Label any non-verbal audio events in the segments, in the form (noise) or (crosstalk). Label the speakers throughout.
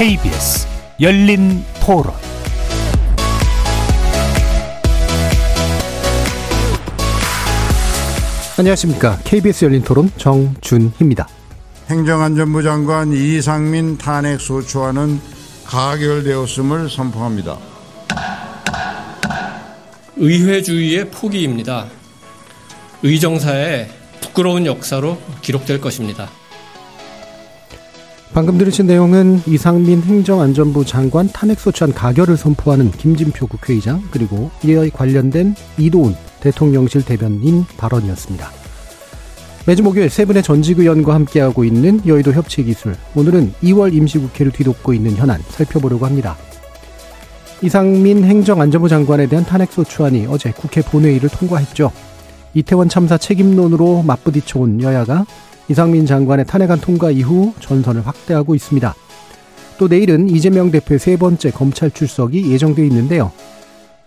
Speaker 1: KBS 열린 토론
Speaker 2: 안녕하십니까. KBS 열린 토론 정준희입니다.
Speaker 3: 행정안전부 장관 이상민 탄핵 소추안은 가결되었음을 선포합니다.
Speaker 4: 의회주의의 포기입니다. 의정사의 부끄러운 역사로 기록될 것입니다.
Speaker 2: 방금 들으신 내용은 이상민 행정안전부 장관 탄핵소추안 가결을 선포하는 김진표 국회의장 그리고 이에 관련된 이도훈 대통령실 대변인 발언이었습니다. 매주 목요일 세 분의 전직 의원과 함께하고 있는 여의도 협치 기술. 오늘은 2월 임시국회를 뒤덮고 있는 현안 살펴보려고 합니다. 이상민 행정안전부 장관에 대한 탄핵소추안이 어제 국회 본회의를 통과했죠. 이태원 참사 책임론으로 맞부딪혀온 여야가 이상민 장관의 탄핵안 통과 이후 전선을 확대하고 있습니다. 또 내일은 이재명 대표의 세 번째 검찰 출석이 예정돼 있는데요.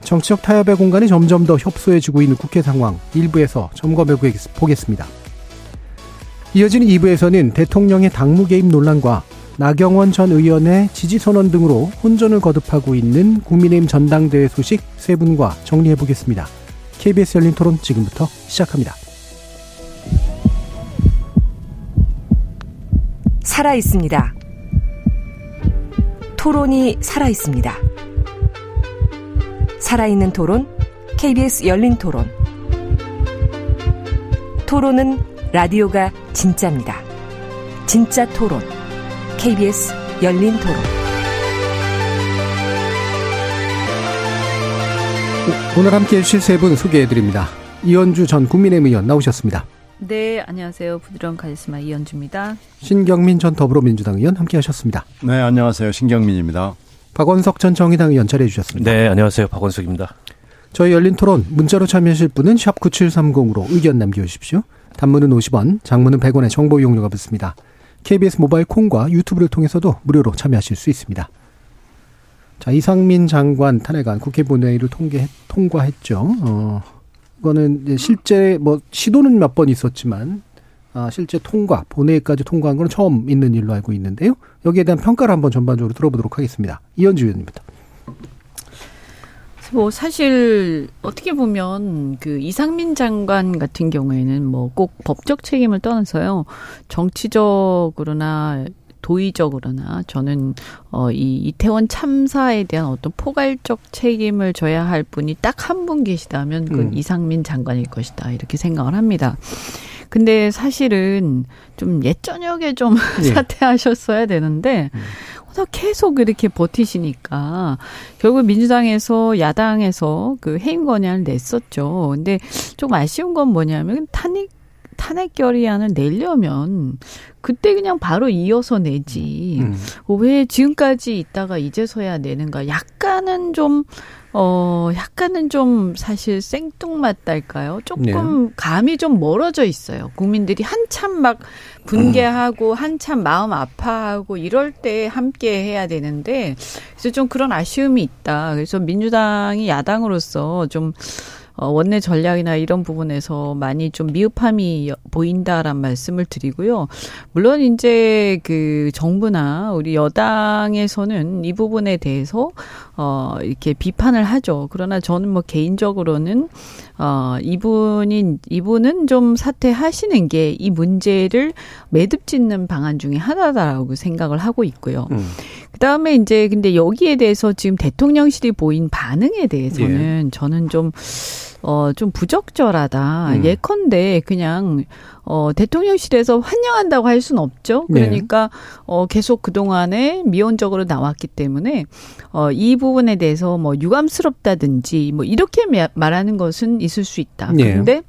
Speaker 2: 정치적 타협의 공간이 점점 더 협소해지고 있는 국회 상황 일부에서 점검해 보겠습니다. 이어지는 2부에서는 대통령의 당무 개입 논란과 나경원 전 의원의 지지 선언 등으로 혼전을 거듭하고 있는 국민의힘 전당대회 소식 세 분과 정리해 보겠습니다. KBS 열린 토론 지금부터 시작합니다.
Speaker 5: 살아 있습니다. 토론이 살아 있습니다. 살아있는 토론, KBS 열린 토론. 토론은 라디오가 진짜입니다. 진짜 토론, KBS 열린 토론.
Speaker 2: 오늘 함께 해주실 세 분 소개해드립니다. 이현주 전 국민의힘 의원 나오셨습니다.
Speaker 6: 네, 안녕하세요. 부드러운 카리스마 이현주입니다.
Speaker 2: 신경민 전 더불어민주당 의원 함께 하셨습니다.
Speaker 7: 네, 안녕하세요. 신경민입니다.
Speaker 2: 박원석 전 정의당 의원 자리해 주셨습니다.
Speaker 8: 네, 안녕하세요. 박원석입니다.
Speaker 2: 저희 열린 토론 문자로 참여하실 분은 샵 9730으로 의견 남겨 주십시오. 단문은 50원, 장문은 100원의 정보 이용료가 붙습니다. KBS 모바일 콩과 유튜브를 통해서도 무료로 참여하실 수 있습니다. 자, 이상민 장관 탄핵안 국회 본회의를 통계, 통과했죠. 어, 이 거는 실제 뭐 시도는 몇 번 있었지만 아, 실제 통과, 본회의까지 통과한 건 처음 있는 일로 알고 있는데요. 여기에 대한 평가를 한번 전반적으로 들어보도록 하겠습니다. 이현주 의원님부터.
Speaker 6: 뭐 사실 어떻게 보면 그 이상민 장관 같은 경우에는 뭐 꼭 법적 책임을 떠나서요 정치적으로나 도의적으로나 저는 어 이 이태원 참사에 대한 어떤 포괄적 책임을 져야 할 분이 딱 한 분 계시다면 그건 음. 이상민 장관일 것이다 이렇게 생각을 합니다. 근데 사실은 좀 옛저녁에 좀 (laughs) 예. 사퇴하셨어야 되는데 음. 계속 이렇게 버티시니까 결국 민주당에서 야당에서 그 해임 건의안을 냈었죠. 근데 좀 아쉬운 건 뭐냐면 탄핵 탄핵 결의안을 내려면 그때 그냥 바로 이어서 내지 음. 왜 지금까지 있다가 이제서야 내는가 약간은 좀 어, 약간은 좀 사실 생뚱맞달까요? 조금 네. 감이 좀 멀어져 있어요. 국민들이 한참 막 분개하고 음. 한참 마음 아파하고 이럴 때 함께 해야 되는데 그래서 좀 그런 아쉬움이 있다. 그래서 민주당이 야당으로서 좀 어, 원내 전략이나 이런 부분에서 많이 좀 미흡함이 보인다란 말씀을 드리고요. 물론 이제 그 정부나 우리 여당에서는 이 부분에 대해서 어 이렇게 비판을 하죠. 그러나 저는 뭐 개인적으로는 어 이분이 이분은 좀 사퇴하시는 게 이 문제를 매듭 짓는 방안 중에 하나다라고 생각을 하고 있고요. 음. 그 다음에 이제 근데 여기에 대해서 지금 대통령실이 보인 반응에 대해서는 예. 저는 좀 어, 좀 부적절하다. 음. 예컨대 그냥, 어, 대통령실에서 환영한다고 할 수는 없죠. 네. 그러니까, 네. 어, 계속 그동안에 미온적으로 나왔기 때문에, 어, 이 부분에 대해서 뭐 유감스럽다든지 뭐 이렇게 말하는 것은 있을 수 있다. 네. 그런데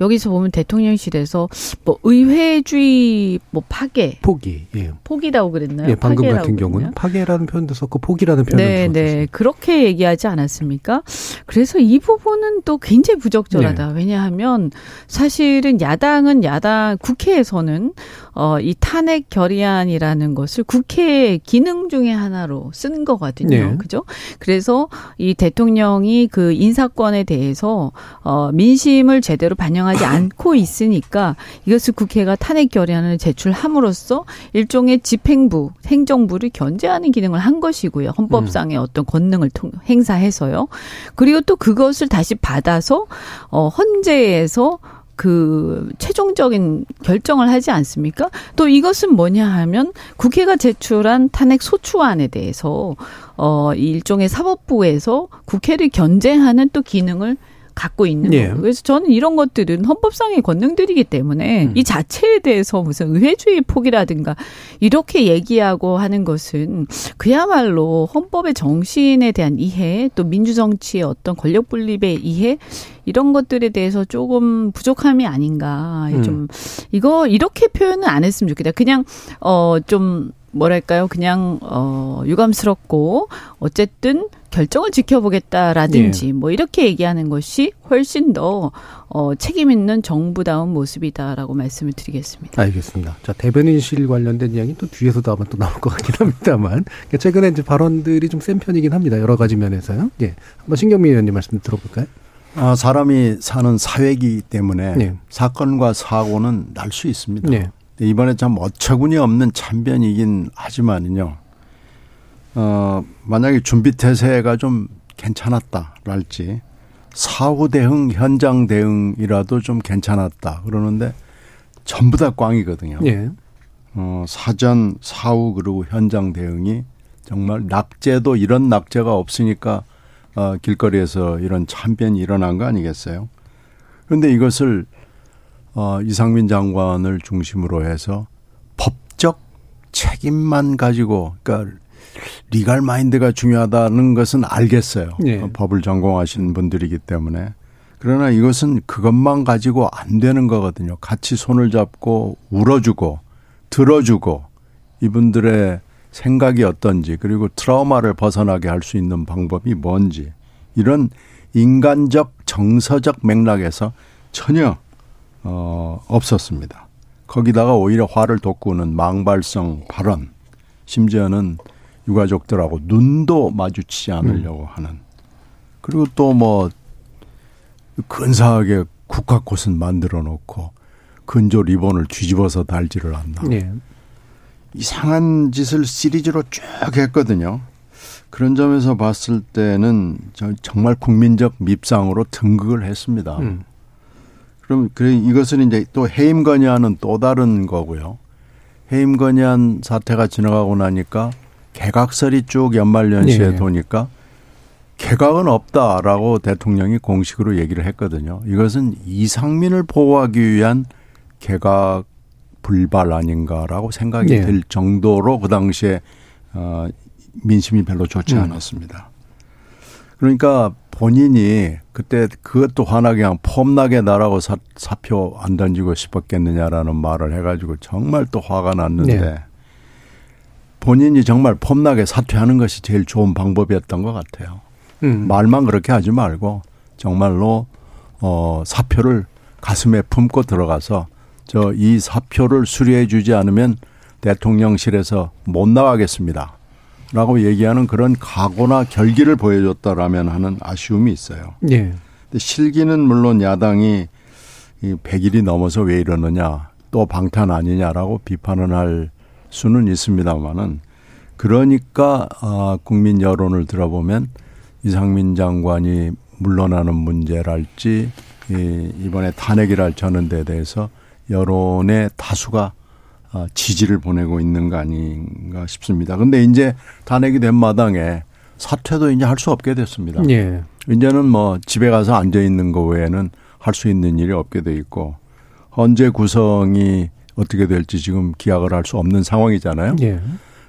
Speaker 6: 여기서 보면 대통령실에서 뭐 의회주의 뭐 파괴
Speaker 2: 포기 예.
Speaker 6: 포기라고 그랬나요?
Speaker 2: 예, 방금 같은 경우는 파괴라는 표현도 썼고 포기라는 표현도 네, 썼어요. 네,
Speaker 6: 그렇게 얘기하지 않았습니까? 그래서 이 부분은 또 굉장히 부적절하다. 네. 왜냐하면 사실은 야당은 야당 국회에서는 어, 이 탄핵 결의안이라는 것을 국회 기능 중의 하나로 쓴 거거든요.
Speaker 2: 네.
Speaker 6: 그죠? 그래서 이 대통령이 그 인사권에 대해서 어, 민심을 제대로 반영하지 (coughs) 않고 있으니까 이것을 국회가 탄핵 결의안을 제출함으로써 일종의 집행부, 행정부를 견제하는 기능을 한 것이고요. 헌법상의 어떤 권능을 통, 행사해서요. 그리고 또 그것을 다시 받아서 어, 헌재에서 그 최종적인 결정을 하지 않습니까? 또 이것은 뭐냐 하면 국회가 제출한 탄핵 소추안에 대해서 어 일종의 사법부에서 국회를 견제하는 또 기능을 갖고 있는
Speaker 2: 예.
Speaker 6: 거예요. 그래서 저는 이런 것들은 헌법상의 권능들이기 때문에
Speaker 2: 음.
Speaker 6: 이 자체에 대해서 무슨 의회주의 폭이라든가 이렇게 얘기하고 하는 것은 그야말로 헌법의 정신에 대한 이해 또 민주정치의 어떤 권력 분립의 이해 이런 것들에 대해서 조금 부족함이 아닌가
Speaker 2: 음.
Speaker 6: 좀 이거 이렇게 표현은 안 했으면 좋겠다. 그냥 어좀 뭐랄까요? 그냥 어 유감스럽고 어쨌든 결정을 지켜보겠다라든지 뭐 이렇게 얘기하는 것이 훨씬 더 어, 책임 있는 정부다운 모습이다라고 말씀을 드리겠습니다.
Speaker 2: 알겠습니다. 자, 대변인실 관련된 이야기 또 뒤에서도 아마 또 나올 것 같긴 합니다만. 그러니까 최근에 이제 발언들이 좀 센 편이긴 합니다. 여러 가지 면에서요. 예. 한번 신경민 의원님 말씀 들어볼까요?
Speaker 7: 아, 사람이 사는 사회이기 때문에
Speaker 2: 네.
Speaker 7: 사건과 사고는 날 수 있습니다.
Speaker 2: 네.
Speaker 7: 근데 이번에 참 어처구니 없는 참변이긴 하지만은요. 어, 만약에 준비 태세가 좀 괜찮았다랄지 사후 대응, 현장 대응이라도 좀 괜찮았다. 그러는데 전부 다 꽝이거든요.
Speaker 2: 예.
Speaker 7: 어, 사전, 사후 그리고 현장 대응이 정말 낙제도 이런 낙제가 없으니까 어, 길거리에서 이런 참변이 일어난 거 아니겠어요? 그런데 이것을 어, 이상민 장관을 중심으로 해서 법적 책임만 가지고 그러니까 리갈 마인드가 중요하다는 것은 알겠어요.
Speaker 2: 예.
Speaker 7: 어, 법을 전공하신 분들이기 때문에. 그러나 이것은 그것만 가지고 안 되는 거거든요. 같이 손을 잡고 울어주고 들어주고 이분들의 생각이 어떤지 그리고 트라우마를 벗어나게 할 수 있는 방법이 뭔지 이런 인간적 정서적 맥락에서 전혀 어 없었습니다. 거기다가 오히려 화를 돋구는 망발성 발언 심지어는 유가족들하고 눈도 마주치지 않으려고 하는 그리고 또 뭐 근사하게 국화꽃은 만들어 놓고 근조 리본을 뒤집어서 달지를 않나.
Speaker 2: 예.
Speaker 7: 이상한 짓을 시리즈로 쭉 했거든요. 그런 점에서 봤을 때는 저- 정말 국민적 밉상으로 등극을 했습니다.
Speaker 2: 음.
Speaker 7: 그럼 그 이것은 이제 또 해임 건의안은 또 다른 거고요. 해임 건의안 사태가 지나가고 나니까 개각설이 쭉 연말 연시에
Speaker 2: 예.
Speaker 7: 도니까 개각은 없다라고 대통령이 공식으로 얘기를 했거든요. 이것은 이상민을 보호하기 위한 개각 불발 아닌가라고 생각이
Speaker 2: 예.
Speaker 7: 들 정도로 그 당시에 어 민심이 별로 좋지
Speaker 2: 음.
Speaker 7: 않았습니다. 그러니까 본인이 그때 그것도 화나게 그냥 폼나게 나라고 사, 사표 안 던지고 싶었겠느냐라는 말을 해가지고 정말 또 화가 났는데
Speaker 2: 네.
Speaker 7: 본인이 정말 폼나게 사퇴하는 것이 제일 좋은 방법이었던 것 같아요.
Speaker 2: 음.
Speaker 7: 말만 그렇게 하지 말고 정말로 어 사표를 가슴에 품고 들어가서 저 이 사표를 수리해 주지 않으면 대통령실에서 못 나가겠습니다. 라고 얘기하는 그런 각오나 결기를 보여줬다라면 하는 아쉬움이 있어요.
Speaker 2: 예.
Speaker 7: 근데 실기는 물론 야당이 이 100일이 넘어서 왜 이러느냐 또 방탄 아니냐라고 비판을 할 수는 있습니다만은 그러니까 아 국민 여론을 들어보면 이상민 장관이 물러나는 문제랄지 이 이번에 탄핵이랄 전는데 대해서 여론의 다수가 아, 지지를 보내고 있는 거 아닌가 싶습니다. 근데 이제 탄핵이 된 마당에 사퇴도 이제 할 수 없게 됐습니다.
Speaker 2: 예.
Speaker 7: 이제는 뭐 집에 가서 앉아 있는 거 외에는 할 수 있는 일이 없게 돼 있고 헌재 구성이 어떻게 될지 지금 기약을 할 수 없는 상황이잖아요.
Speaker 2: 예.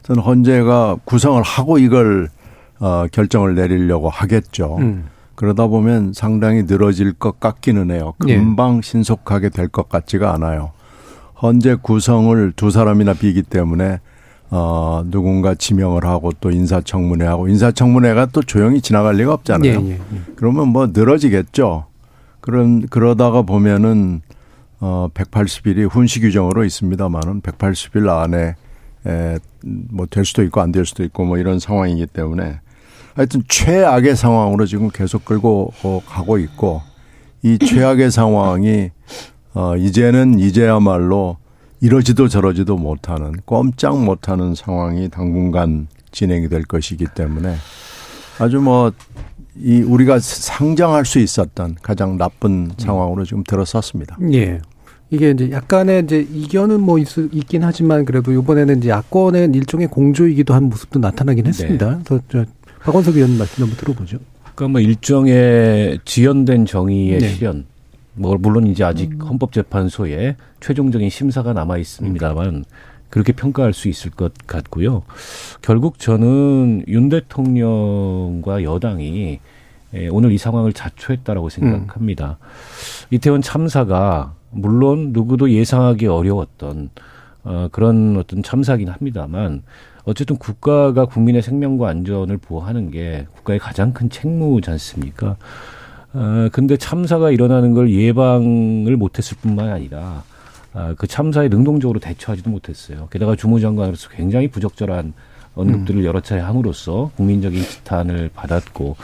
Speaker 7: 저는 헌재가 구성을 하고 이걸 어 결정을 내리려고 하겠죠.
Speaker 2: 음.
Speaker 7: 그러다 보면 상당히 늘어질 것 같기는 해요.
Speaker 2: 예.
Speaker 7: 금방 신속하게 될 것 같지가 않아요. 헌재 구성을 두 사람이나 비기 때문에 어 누군가 지명을 하고 또 인사청문회 하고 인사청문회가 또 조용히 지나갈 리가
Speaker 2: 예,
Speaker 7: 없잖아요.
Speaker 2: 예. 예.
Speaker 7: 그러면 뭐 늘어지겠죠. 그런 그러다가 보면은 어 180일이 훈시 규정으로 있습니다만은 180일 안에 뭐 될 수도 있고 안 될 수도 있고 뭐 이런 상황이기 때문에 하여튼 최악의 상황으로 지금 계속 끌고 가고 있고 이 최악의 상황이 어 이제는 이제야말로 이러지도 저러지도 못하는 꼼짝 못하는 상황이 당분간 진행이 될 것이기 때문에 아주 뭐 이 우리가 상정할 수 있었던 가장 나쁜 상황으로 지금 들어섰습니다.
Speaker 2: 예. 이게 이제 약간의 이제 이견은 뭐 있, 있긴 하지만 그래도 이번에는 이제 야권의 일종의 공조이기도 한 모습도 나타나긴 네. 했습니다. 네. 저 박원석 의원님 말씀 한번 들어보죠.
Speaker 8: 그러니까 뭐 일종의 지연된 정의의 네. 실현. 뭐 물론 이제 아직 음. 헌법재판소에 최종적인 심사가 남아 있습니다만 음. 그렇게 평가할 수 있을 것 같고요. 결국 저는 윤 대통령과 여당이 예, 오늘 이 상황을 자초했다라고 생각합니다. 음. 이태원 참사가 물론 누구도 예상하기 어려웠던 어, 그런 어떤 참사긴 합니다만 어쨌든 국가가 국민의 생명과 안전을 보호하는 게 국가의 가장 큰 책무지 않습니까? 어, 근데 참사가 일어나는 걸 예방을 못했을 뿐만 아니라 아, 그 참사에 능동적으로 대처하지도 못했어요. 게다가 주무장관으로서 굉장히 부적절한 언급들을 음. 여러 차례 함으로써 국민적인 지탄을 받았고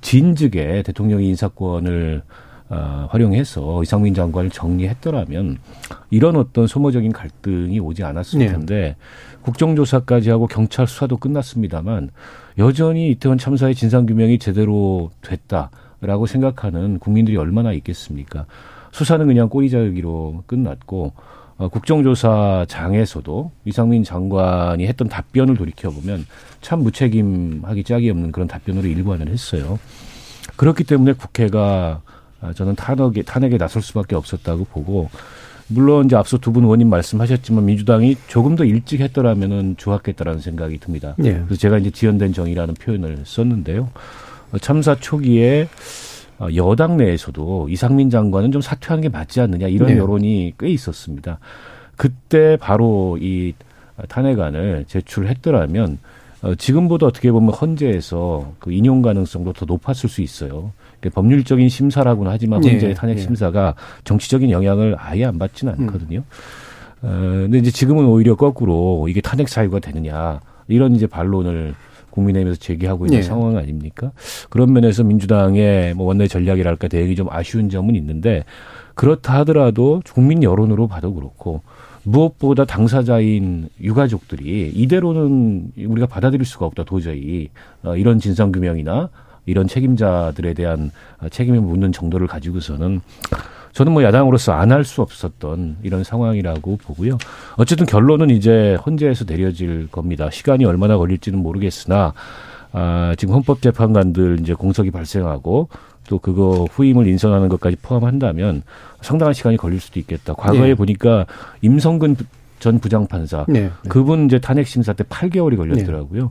Speaker 8: 진즉에 대통령이 인사권을 어, 활용해서 이상민 장관을 정리했더라면 이런 어떤 소모적인 갈등이 오지 않았을 네. 텐데 국정조사까지 하고 경찰 수사도 끝났습니다만 여전히 이태원 참사의 진상규명이 제대로 됐다 라고 생각하는 국민들이 얼마나 있겠습니까? 수사는 그냥 꼬리자르기로 끝났고 어, 국정조사장에서도 이상민 장관이 했던 답변을 돌이켜보면 참 무책임하기 짝이 없는 그런 답변으로 일관을 했어요. 그렇기 때문에 국회가 아, 저는 탄핵에, 탄핵에 나설 수밖에 없었다고 보고 물론 이제 앞서 두 분 의원님 말씀하셨지만 민주당이 조금 더 일찍 했더라면은 좋았겠다라는 생각이 듭니다. 네. 그래서 제가 이제 지연된 정의라는 표현을 썼는데요. 어, 참사 초기에 어, 여당 내에서도 이상민 장관은 좀 사퇴하는 게 맞지 않느냐 이런 네. 여론이 꽤 있었습니다. 그때 바로 이 탄핵안을 제출했더라면 어, 지금보다 어떻게 보면 헌재에서 그 인용 가능성도 더 높았을 수 있어요. 법률적인 심사라고는 하지만 네. 헌재의 탄핵 네. 심사가 정치적인 영향을 아예 안 받지는 음. 않거든요. 음. 어, 근데 이제 지금은 오히려 거꾸로 이게 탄핵 사유가 되느냐 이런 이제 반론을 국민의힘에서 제기하고 있는 네. 상황 아닙니까? 그런 면에서 민주당의 뭐 원내 전략이랄까 대응이 좀 아쉬운 점은 있는데 그렇다 하더라도 국민 여론으로 봐도 그렇고 무엇보다 당사자인 유가족들이 이대로는 우리가 받아들일 수가 없다 도저히 어, 이런 진상 규명이나 이런 책임자들에 대한 책임을 묻는 정도를 가지고서는 저는 뭐 야당으로서 안 할 수 없었던 이런 상황이라고 보고요. 어쨌든 결론은 이제 헌재에서 내려질 겁니다. 시간이 얼마나 걸릴지는 모르겠으나 아, 지금 헌법재판관들 이제 공석이 발생하고 또 그거 후임을 인선하는 것까지 포함한다면 상당한 시간이 걸릴 수도 있겠다. 과거에 네. 보니까 임성근 전 부장판사 네. 그분 이제 탄핵 심사 때 8개월이 걸렸더라고요. 네.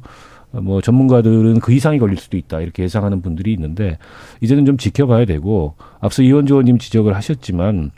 Speaker 8: 뭐 전문가들은 그 이상이 걸릴 수도 있다 이렇게 예상하는 분들이 있는데 이제는 좀 지켜봐야 되고 앞서 이원주 의원님 지적을 하셨지만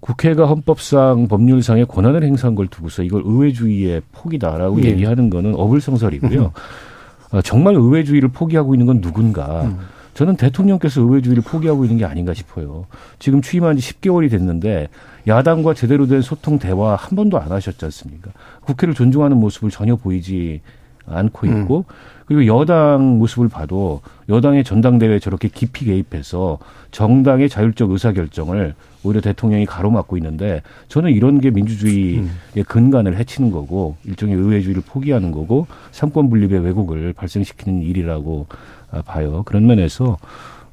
Speaker 8: 국회가 헌법상 법률상의 권한을 행사한 걸 두고서 이걸 의회주의의 폭이다라고 네. 얘기하는 거는 어불성설이고요. 음. 어, 정말 의회주의를 포기하고 있는 건 누군가. 음. 저는 대통령께서 의회주의를 포기하고 있는 게 아닌가 싶어요. 지금 취임한 지 10개월이 됐는데 야당과 제대로 된 소통 대화 한 번도 안 하셨지 않습니까? 국회를 존중하는 모습을 전혀 보이지 않고 음. 있고 음. 그리고 여당 모습을 봐도 여당의 전당대회에 저렇게 깊이 개입해서 정당의 자율적 의사결정을 오히려 대통령이 가로막고 있는데 저는 이런 게 민주주의의 음. 근간을 해치는 거고 일종의 의회주의를 포기하는 거고 삼권 분립의 왜곡을 발생시키는 일이라고 봐요. 그런 면에서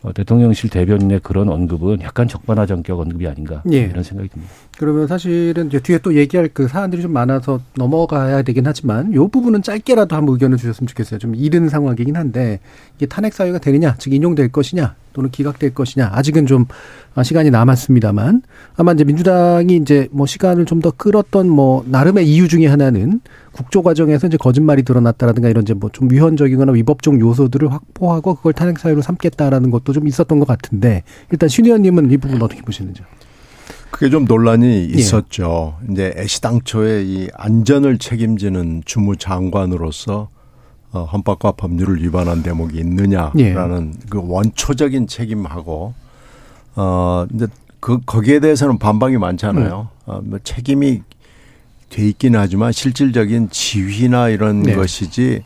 Speaker 8: 어, 대통령실 대변인의 그런 언급은 약간 적반하장격 언급이 아닌가 예. 이런 생각이 듭니다.
Speaker 2: 그러면 사실은 이제 뒤에 또 얘기할 그 사안들이 좀 많아서 넘어가야 되긴 하지만 요 부분은 짧게라도 한번 의견을 주셨으면 좋겠어요. 좀 이른 상황이긴 한데 이게 탄핵 사유가 되느냐, 즉 인용될 것이냐, 또는 기각될 것이냐 아직은 좀 시간이 남았습니다만 아마 이제 민주당이 이제 뭐 시간을 좀 더 끌었던 뭐 나름의 이유 중에 하나는 국조 과정에서 이제 거짓말이 드러났다라든가 이런 이제 뭐 좀 위헌적이거나 위법적 요소들을 확보하고 그걸 탄핵 사유로 삼겠다라는 것도 좀 있었던 것 같은데 일단 신 의원님은 이 부분 어떻게 보시는지요?
Speaker 7: 그게 좀 논란이 예. 있었죠. 예. 이제 애시당초에 이 안전을 책임지는 주무장관으로서 어, 헌법과 법률을 위반한 대목이 있느냐라는 예. 그 원초적인 책임하고 어 이제 그 거기에 대해서는 반박이 많잖아요. 음. 어, 뭐 책임이 돼 있기는 하지만 실질적인 지휘나 이런 네. 것이지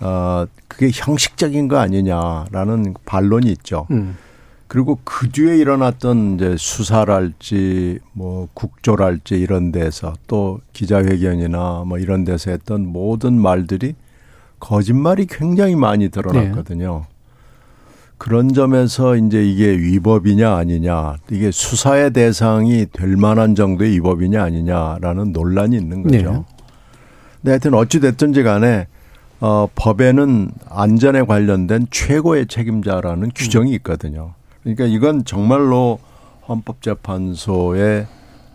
Speaker 7: 어 그게 형식적인 거 아니냐라는 반론이 있죠. 음. 그리고 그 뒤에 일어났던 이제 수사랄지 뭐 국조랄지 이런 데서 또 기자회견이나 뭐 이런 데서 했던 모든 말들이 거짓말이 굉장히 많이 드러났거든요. 네. 그런 점에서 이제 이게 위법이냐 아니냐, 이게 수사의 대상이 될 만한 정도의 위법이냐 아니냐라는 논란이 있는 거죠. 네. 근데 하여튼 어찌됐든지 간에 어, 법에는 안전에 관련된 최고의 책임자라는 규정이 있거든요. 그러니까 이건 정말로 헌법재판소의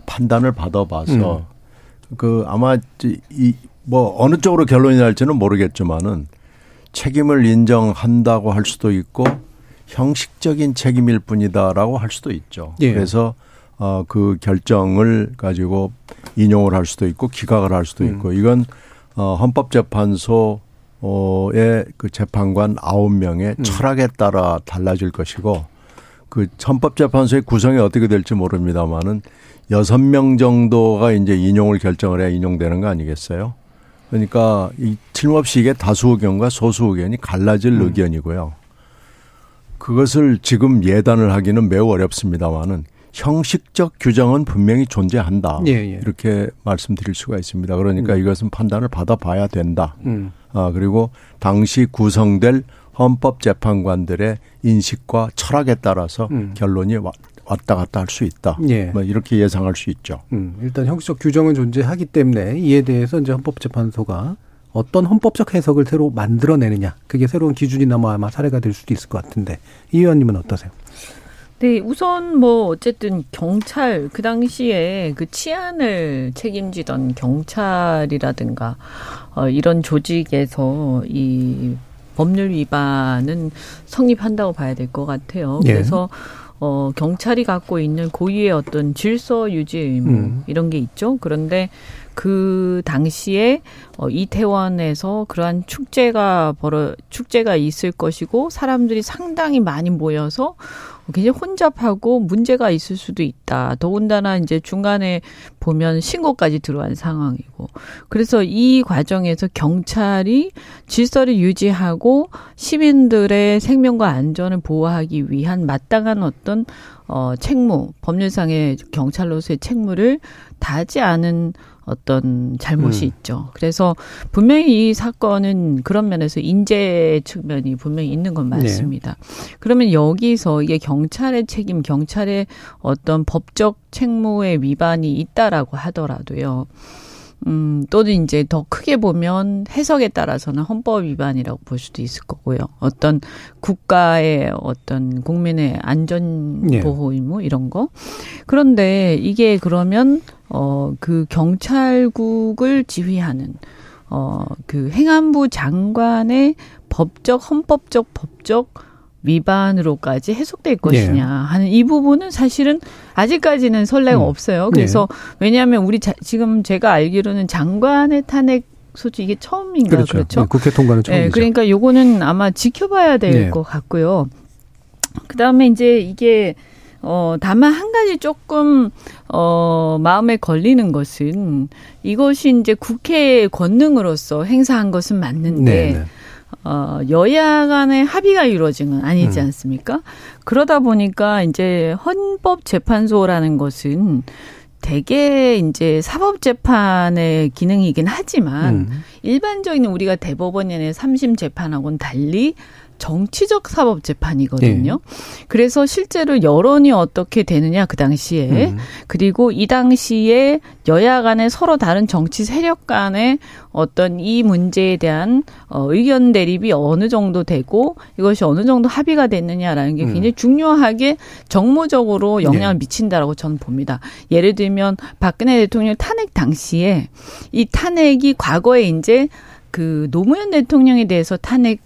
Speaker 7: 판단을 받아봐서 음. 그 아마 이 뭐 어느 쪽으로 결론이 날지는 모르겠지만은 책임을 인정한다고 할 수도 있고 형식적인 책임일 뿐이다라고 할 수도 있죠. 예. 그래서 어, 그 결정을 가지고 인용을 할 수도 있고 기각을 할 수도 있고 음. 이건 어, 헌법재판소의 그 재판관 아홉 명의 음. 철학에 따라 달라질 것이고 그 헌법재판소의 구성이 어떻게 될지 모릅니다만은 여섯 명 정도가 이제 인용을 결정을 해야 인용되는 거 아니겠어요? 그러니까 이 틀림없이 이게 다수 의견과 소수 의견이 갈라질 음. 의견이고요. 그것을 지금 예단을 하기는 매우 어렵습니다만은 형식적 규정은 분명히 존재한다. 예, 예. 이렇게 말씀드릴 수가 있습니다. 그러니까 음. 이것은 판단을 받아봐야 된다. 음. 아, 그리고 당시 구성될 헌법재판관들의 인식과 철학에 따라서 음. 결론이 왔다 갔다 할 수 있다. 예. 뭐 이렇게 예상할 수 있죠.
Speaker 2: 음, 일단 형식적 규정은 존재하기 때문에 이에 대해서 이제 헌법재판소가 어떤 헌법적 해석을 새로 만들어내느냐 그게 새로운 기준이나 뭐 아마 사례가 될 수도 있을 것 같은데 이 의원님은 어떠세요?
Speaker 6: 네, 우선 뭐 어쨌든 경찰 그 당시에 그 치안을 책임지던 경찰이라든가 어 이런 조직에서 이 법률 위반은 성립한다고 봐야 될 것 같아요. 예. 그래서 어 경찰이 갖고 있는 고유의 어떤 질서 유지 의무 음. 이런 게 있죠. 그런데 그 당시에 어, 이태원에서 그러한 축제가 벌어 축제가 있을 것이고 사람들이 상당히 많이 모여서 굉장히 혼잡하고 문제가 있을 수도 있다. 더군다나 이제 중간에 보면 신고까지 들어간 상황이고. 그래서 이 과정에서 경찰이 질서를 유지하고 시민들의 생명과 안전을 보호하기 위한 마땅한 어떤 어 책무, 법률상의 경찰로서의 책무를 다하지 않은 어떤 잘못이 음. 있죠. 그래서 분명히 이 사건은 그런 면에서 인재 측면이 분명히 있는 건 맞습니다. 네. 그러면 여기서 이게 경찰의 책임, 경찰의 어떤 법적 책무의 위반이 있다라고 하더라도요. 음, 또는 이제 더 크게 보면 해석에 따라서는 헌법 위반이라고 볼 수도 있을 거고요. 어떤 국가의 어떤 국민의 안전 보호 의무 이런 거. 그런데 이게 그러면 어, 그 경찰국을 지휘하는 어, 그 행안부 장관의 법적 헌법적 법적 위반으로까지 해석될 것이냐 예. 하는 이 부분은 사실은 아직까지는 설레가 음. 없어요. 그래서 예. 왜냐하면 우리 자, 지금 제가 알기로는 장관의 탄핵 소지 이게 처음인가 그렇죠. 그렇죠? 네,
Speaker 2: 국회 통과는 처음이죠. 네,
Speaker 6: 그러니까 요거는 아마 지켜봐야 될것 예. 같고요. 그다음에 이제 이게 어, 다만 한 가지 조금, 어, 마음에 걸리는 것은 이것이 이제 국회 권능으로서 행사한 것은 맞는데, 네네. 네. 어, 여야 간의 합의가 이루어진 건 아니지 음. 않습니까? 음. 그러다 보니까 이제 헌법재판소라는 것은 대개 이제 사법재판의 기능이긴 하지만 음. 일반적인 우리가 대법원의 삼심 재판하고는 달리 정치적 사법 재판이거든요. 네. 그래서 실제로 여론이 어떻게 되느냐 그 당시에 음. 그리고 이 당시에 여야 간에 서로 다른 정치 세력 간에 어떤 이 문제에 대한 어, 의견 대립이 어느 정도 되고 이것이 어느 정도 합의가 됐느냐라는 게 음. 굉장히 음. 중요하게 정무적으로 영향을 네. 미친다라고 저는 봅니다. 예를 들면 박근혜 대통령 탄핵 당시에 이 탄핵이 과거에 이제 그 노무현 대통령에 대해서 탄핵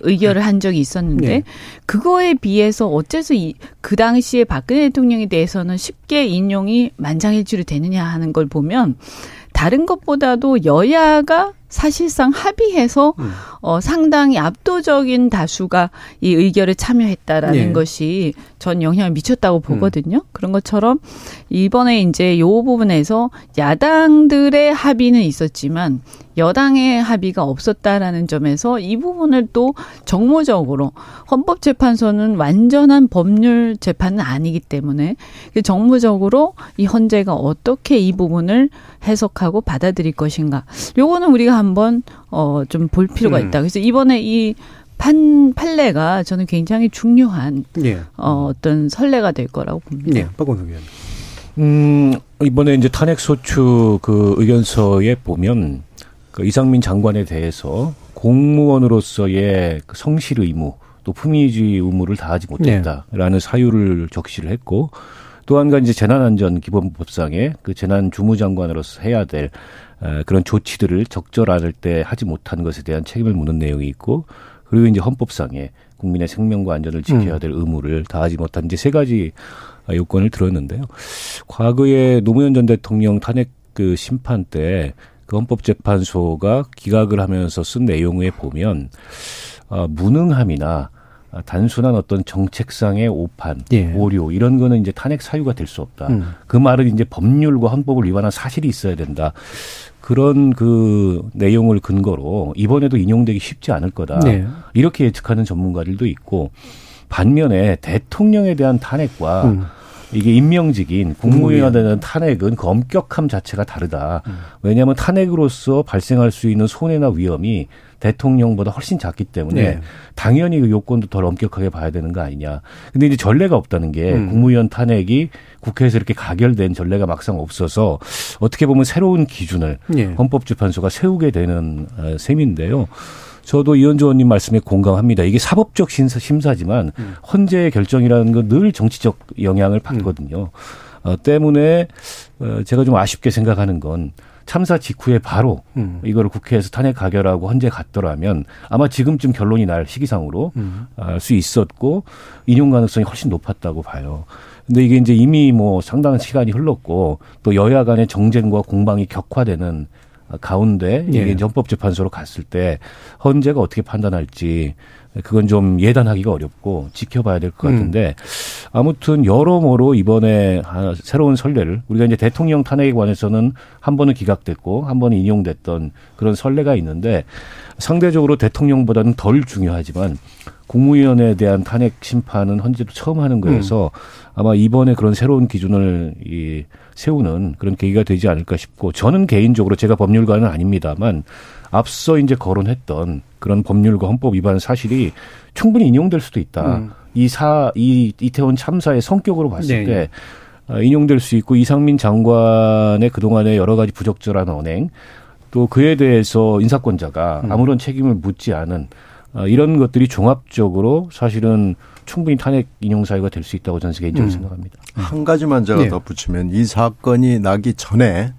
Speaker 6: 의결을 한 적이 있었는데 네. 그거에 비해서 어째서 이, 그 당시에 박근혜 대통령에 대해서는 쉽게 인용이 만장일치로 되느냐 하는 걸 보면 다른 것보다도 여야가 사실상 합의해서 음. 어, 상당히 압도적인 다수가 이 의결에 참여했다라는 네. 것이 전 영향을 미쳤다고 보거든요. 음. 그런 것처럼 이번에 이제 요 부분에서 야당들의 합의는 있었지만 여당의 합의가 없었다라는 점에서 이 부분을 또 정무적으로 헌법재판소는 완전한 법률 재판은 아니기 때문에 그 정무적으로 이 헌재가 어떻게 이 부분을 해석하고 받아들일 것인가. 요거는 우리가 한번 어 좀 볼 필요가 음. 있다. 그래서 이번에 이 판, 판례가 저는 굉장히 중요한 예. 어, 어떤 선례가 될 거라고 봅니다.
Speaker 2: 예, 박원석 의원.
Speaker 8: 음, 이번에 이제 탄핵소추 그 의견서에 보면 그 이상민 장관에 대해서 공무원으로서의 그 성실 의무 또 품위주의 의무를 다하지 못했다라는 네. 사유를 적시를 했고 또 한 가지 이제 재난안전 기본법상에 그 재난 주무장관으로서 해야 될 그런 조치들을 적절할 때 하지 못한 것에 대한 책임을 묻는 내용이 있고 그리고 이제 헌법상에 국민의 생명과 안전을 지켜야 음. 될 의무를 다하지 못한 이제 세 가지 요건을 들었는데요. 과거에 노무현 전 대통령 탄핵 그 심판 때 그 헌법재판소가 기각을 하면서 쓴 내용에 보면 어, 무능함이나 단순한 어떤 정책상의 오판, 예. 오류 이런 거는 이제 탄핵 사유가 될 수 없다. 음. 그 말은 이제 법률과 헌법을 위반한 사실이 있어야 된다. 그런 그 내용을 근거로 이번에도 인용되기 쉽지 않을 거다. 네. 이렇게 예측하는 전문가들도 있고 반면에 대통령에 대한 탄핵과 음. 이게 임명직인 국무위원에 대한 탄핵은 그 엄격함 자체가 다르다. 음. 왜냐하면 탄핵으로서 발생할 수 있는 손해나 위험이 대통령보다 훨씬 작기 때문에 네. 당연히 그 요건도 덜 엄격하게 봐야 되는 거 아니냐. 근데 이제 전례가 없다는 게 음. 국무위원 탄핵이 국회에서 이렇게 가결된 전례가 막상 없어서 어떻게 보면 새로운 기준을 네. 헌법재판소가 세우게 되는 어, 셈인데요. 저도 이현주 의원님 말씀에 공감합니다. 이게 사법적 심사, 심사지만 음. 헌재의 결정이라는 건 늘 정치적 영향을 받거든요. 음. 어, 때문에 어, 제가 좀 아쉽게 생각하는 건 참사 직후에 바로 음. 이거를 국회에서 탄핵 가결하고 헌재 갔더라면 아마 지금쯤 결론이 날 시기상으로 음. 알수 있었고 인용 가능성이 훨씬 높았다고 봐요. 근데 이게 이제 이미 뭐 상당한 시간이 흘렀고 또 여야 간의 정쟁과 공방이 격화되는 가운데 이게 예. 헌법재판소로 갔을 때 헌재가 어떻게 판단할지 그건 좀 예단하기가 어렵고 지켜봐야 될것 음. 같은데 음. 아무튼 여러모로 이번에 새로운 선례를 우리가 이제 대통령 탄핵에 관해서는 한 번은 기각됐고 한 번은 인용됐던 그런 선례가 있는데 상대적으로 대통령보다는 덜 중요하지만 국무위원에 대한 탄핵 심판은 헌재도 처음 하는 거여서 음. 아마 이번에 그런 새로운 기준을 이 세우는 그런 계기가 되지 않을까 싶고 저는 개인적으로 제가 법률가는 아닙니다만 앞서 이제 거론했던 그런 법률과 헌법 위반 사실이 충분히 인용될 수도 있다. 음. 이 사, 이 이태원 참사의 성격으로 봤을 네. 때 어, 인용될 수 있고 이상민 장관의 그동안의 여러 가지 부적절한 언행 또 그에 대해서 인사권자가 음. 아무런 책임을 묻지 않은 어, 이런 것들이 종합적으로 사실은 충분히 탄핵 인용 사유가 될 수 있다고 저는 개인적으로 음. 생각합니다.
Speaker 7: 한 가지만 제가 네. 덧붙이면 이 사건이 나기 전에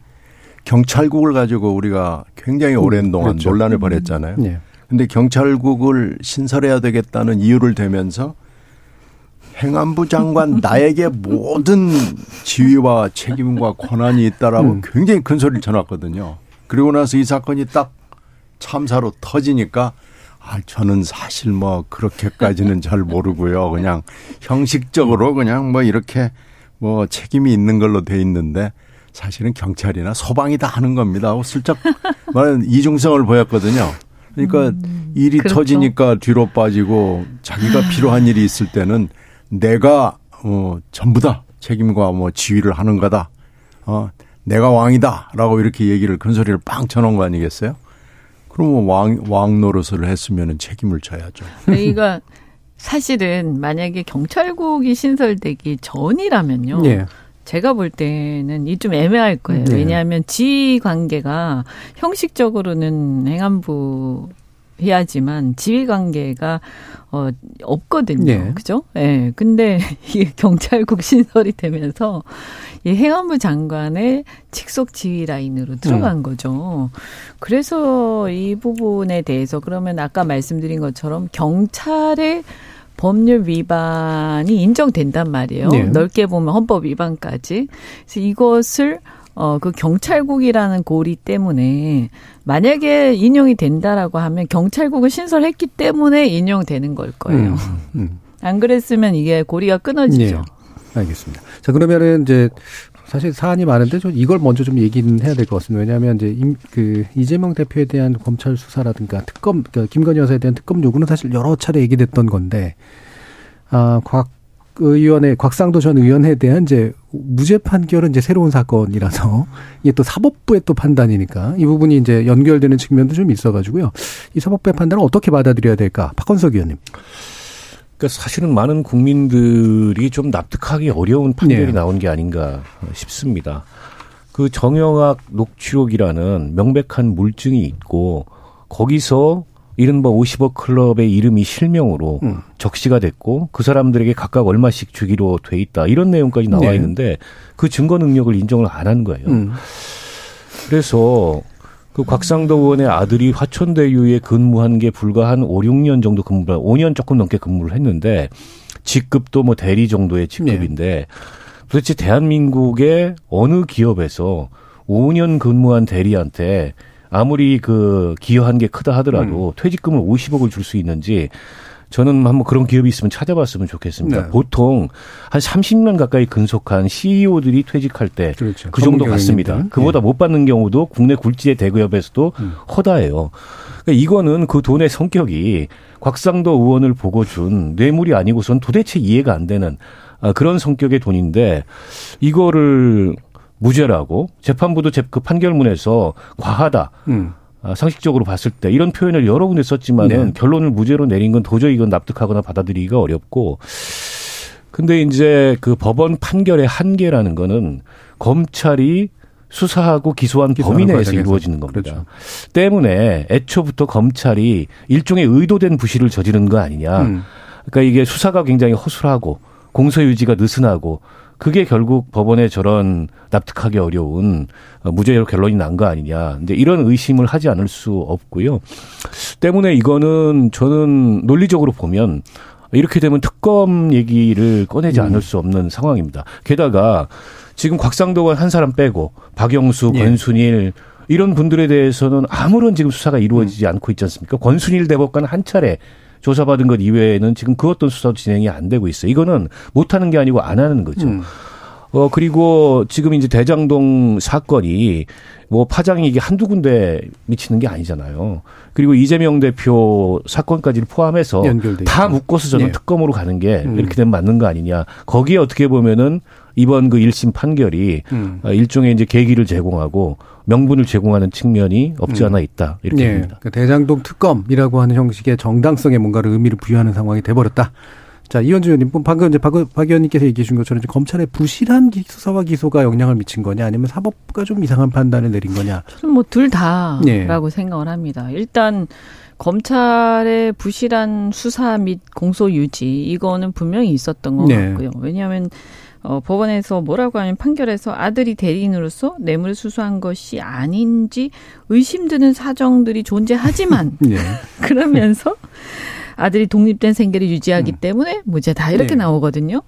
Speaker 7: 경찰국을 가지고 우리가 굉장히 음, 오랜 동안 그렇죠. 논란을 벌였잖아요. 네. 근데 경찰국을 신설해야 되겠다는 이유를 대면서 행안부 장관 (laughs) 나에게 모든 지위와 책임과 권한이 있다라고 음. 굉장히 큰 소리를 쳐놨거든요. 그리고 나서 이 사건이 딱 참사로 터지니까 아, 저는 사실 뭐 그렇게까지는 잘 모르고요. 그냥 형식적으로 그냥 뭐 이렇게 뭐 책임이 있는 걸로 돼 있는데 사실은 경찰이나 소방이 다 하는 겁니다. 슬쩍 말은 이중성을 보였거든요. 그러니까 음, 일이 그렇죠. 터지니까 뒤로 빠지고 자기가 필요한 일이 있을 때는 내가 어 전부 다 책임과 뭐 지휘를 하는 거다. 어 내가 왕이다라고 이렇게 얘기를 큰 소리를 빵 쳐놓은 거 아니겠어요? 그러면 왕, 왕 노릇을 했으면 책임을 져야죠.
Speaker 6: 그러니까 사실은 만약에 경찰국이 신설되기 전이라면요. 네. 제가 볼 때는 이 좀 애매할 거예요. 네. 왜냐하면 지휘 관계가 형식적으로는 행안부 해야지만 지휘 관계가 어 없거든요. 네. 그죠? 예. 네. 근데 (laughs) 이게 경찰국 신설이 되면서 이 행안부 장관의 직속 지휘 라인으로 들어간 음. 거죠. 그래서 이 부분에 대해서 그러면 아까 말씀드린 것처럼 경찰의 법률 위반이 인정된단 말이에요. 네. 넓게 보면 헌법 위반까지. 그래서 이것을 어, 그 경찰국이라는 고리 때문에 만약에 인용이 된다라고 하면 경찰국을 신설했기 때문에 인용되는 걸 거예요. 음, 음. 안 그랬으면 이게 고리가 끊어지죠.
Speaker 2: 네, 알겠습니다. 자 그러면은 이제 사실 사안이 많은데 좀 이걸 먼저 좀 얘기는 해야 될 것 같습니다. 왜냐하면 이제 임, 그 이재명 대표에 대한 검찰 수사라든가 특검, 그러니까 김건희 여사에 대한 특검 요구는 사실 여러 차례 얘기됐던 건데 아곽 의원의 곽상도 전 의원에 대한 이제 무죄 판결은 이제 새로운 사건이라서 이게 또 사법부의 또 판단이니까 이 부분이 이제 연결되는 측면도 좀 있어가지고요. 이 사법부의 판단을 어떻게 받아들여야 될까? 박건석 의원님.
Speaker 8: 그러니까 사실은 많은 국민들이 좀 납득하기 어려운 판결이 네. 나온 게 아닌가 싶습니다. 그 정영학 녹취록이라는 명백한 물증이 있고 거기서 이른바 50억 클럽의 이름이 실명으로 음. 적시가 됐고 그 사람들에게 각각 얼마씩 주기로 돼 있다 이런 내용까지 나와 네. 있는데 그 증거 능력을 인정을 안 한 거예요. 음. 그래서 그 곽상도 의원의 아들이 화천대유에 근무한 게 불과 한 5, 6년 정도 근무를 5년 조금 넘게 근무를 했는데 직급도 뭐 대리 정도의 직급인데 네. 도대체 대한민국의 어느 기업에서 5년 근무한 대리한테 아무리 그 기여한 게 크다 하더라도 음. 퇴직금을 50억을 줄 수 있는지 저는 한번 그런 기업이 있으면 찾아봤으면 좋겠습니다. 네. 보통 한 30년 가까이 근속한 CEO들이 퇴직할 때그 그렇죠. 그 정도 같습니다. 그보다 네. 못 받는 경우도 국내 굴지의 대기업에서도 음. 허다해요. 그러니까 이거는 그 돈의 성격이 곽상도 의원을 보고 준 뇌물이 아니고선 도대체 이해가 안 되는 아, 그런 성격의 돈인데 이거를 무죄라고 재판부도 그 판결문에서 과하다. 음. 아, 상식적으로 봤을 때 이런 표현을 여러 군데 썼지만은 네. 결론을 무죄로 내린 건 도저히 이건 납득하거나 받아들이기가 어렵고 근데 이제 그 법원 판결의 한계라는 거는 검찰이 수사하고 기소한 범위 내에서 이루어지는 겁니다. 그렇죠. 때문에 애초부터 검찰이 일종의 의도된 부실을 저지른 거 아니냐. 음. 그러니까 이게 수사가 굉장히 허술하고 공소 유지가 느슨하고 그게 결국 법원에 저런 납득하기 어려운 어, 무죄로 결론이 난 거 아니냐. 근데 이런 의심을 하지 않을 수 없고요. 때문에 이거는 저는 논리적으로 보면 이렇게 되면 특검 얘기를 꺼내지 음. 않을 수 없는 상황입니다. 게다가 지금 곽상도가 한 사람 빼고 박영수, 예. 권순일 이런 분들에 대해서는 아무런 지금 수사가 이루어지지 음. 않고 있지 않습니까? 권순일 대법관 한 차례 조사받은 것 이외에는 지금 그 어떤 수사도 진행이 안 되고 있어요. 이거는 못하는 게 아니고 안 하는 거죠. 음. 어, 그리고 지금 이제 대장동 사건이 뭐 파장이 이게 한두 군데 미치는 게 아니잖아요. 그리고 이재명 대표 사건까지를 포함해서 다 묶어서 저는 네. 특검으로 가는 게 음. 이렇게 되면 맞는 거 아니냐. 거기에 어떻게 보면은 이번 그 1심 판결이 음. 어, 일종의 이제 계기를 제공하고 명분을 제공하는 측면이 없지 않아 있다. 이렇게 네. 봅니다.
Speaker 2: 그 대장동 특검이라고 하는 형식의 정당성에 뭔가를 의미를 부여하는 상황이 돼버렸다. 자, 이현주 의원님, 방금 이제 박, 박 의원님께서 얘기해 주신 것처럼 검찰의 부실한 수사와 기소가 영향을 미친 거냐, 아니면 사법부가 좀 이상한 판단을 내린 거냐?
Speaker 6: 저는 뭐 둘 다라고 네. 생각을 합니다. 일단 검찰의 부실한 수사 및 공소 유지 이거는 분명히 있었던 것 네. 같고요. 왜냐하면 어, 법원에서 뭐라고 하면 판결에서 아들이 대리인으로서 뇌물을 수수한 것이 아닌지 의심드는 사정들이 존재하지만 네. (laughs) (laughs) 그러면서 아들이 독립된 생계를 유지하기 음. 때문에 무죄다 이렇게 네. 나오거든요.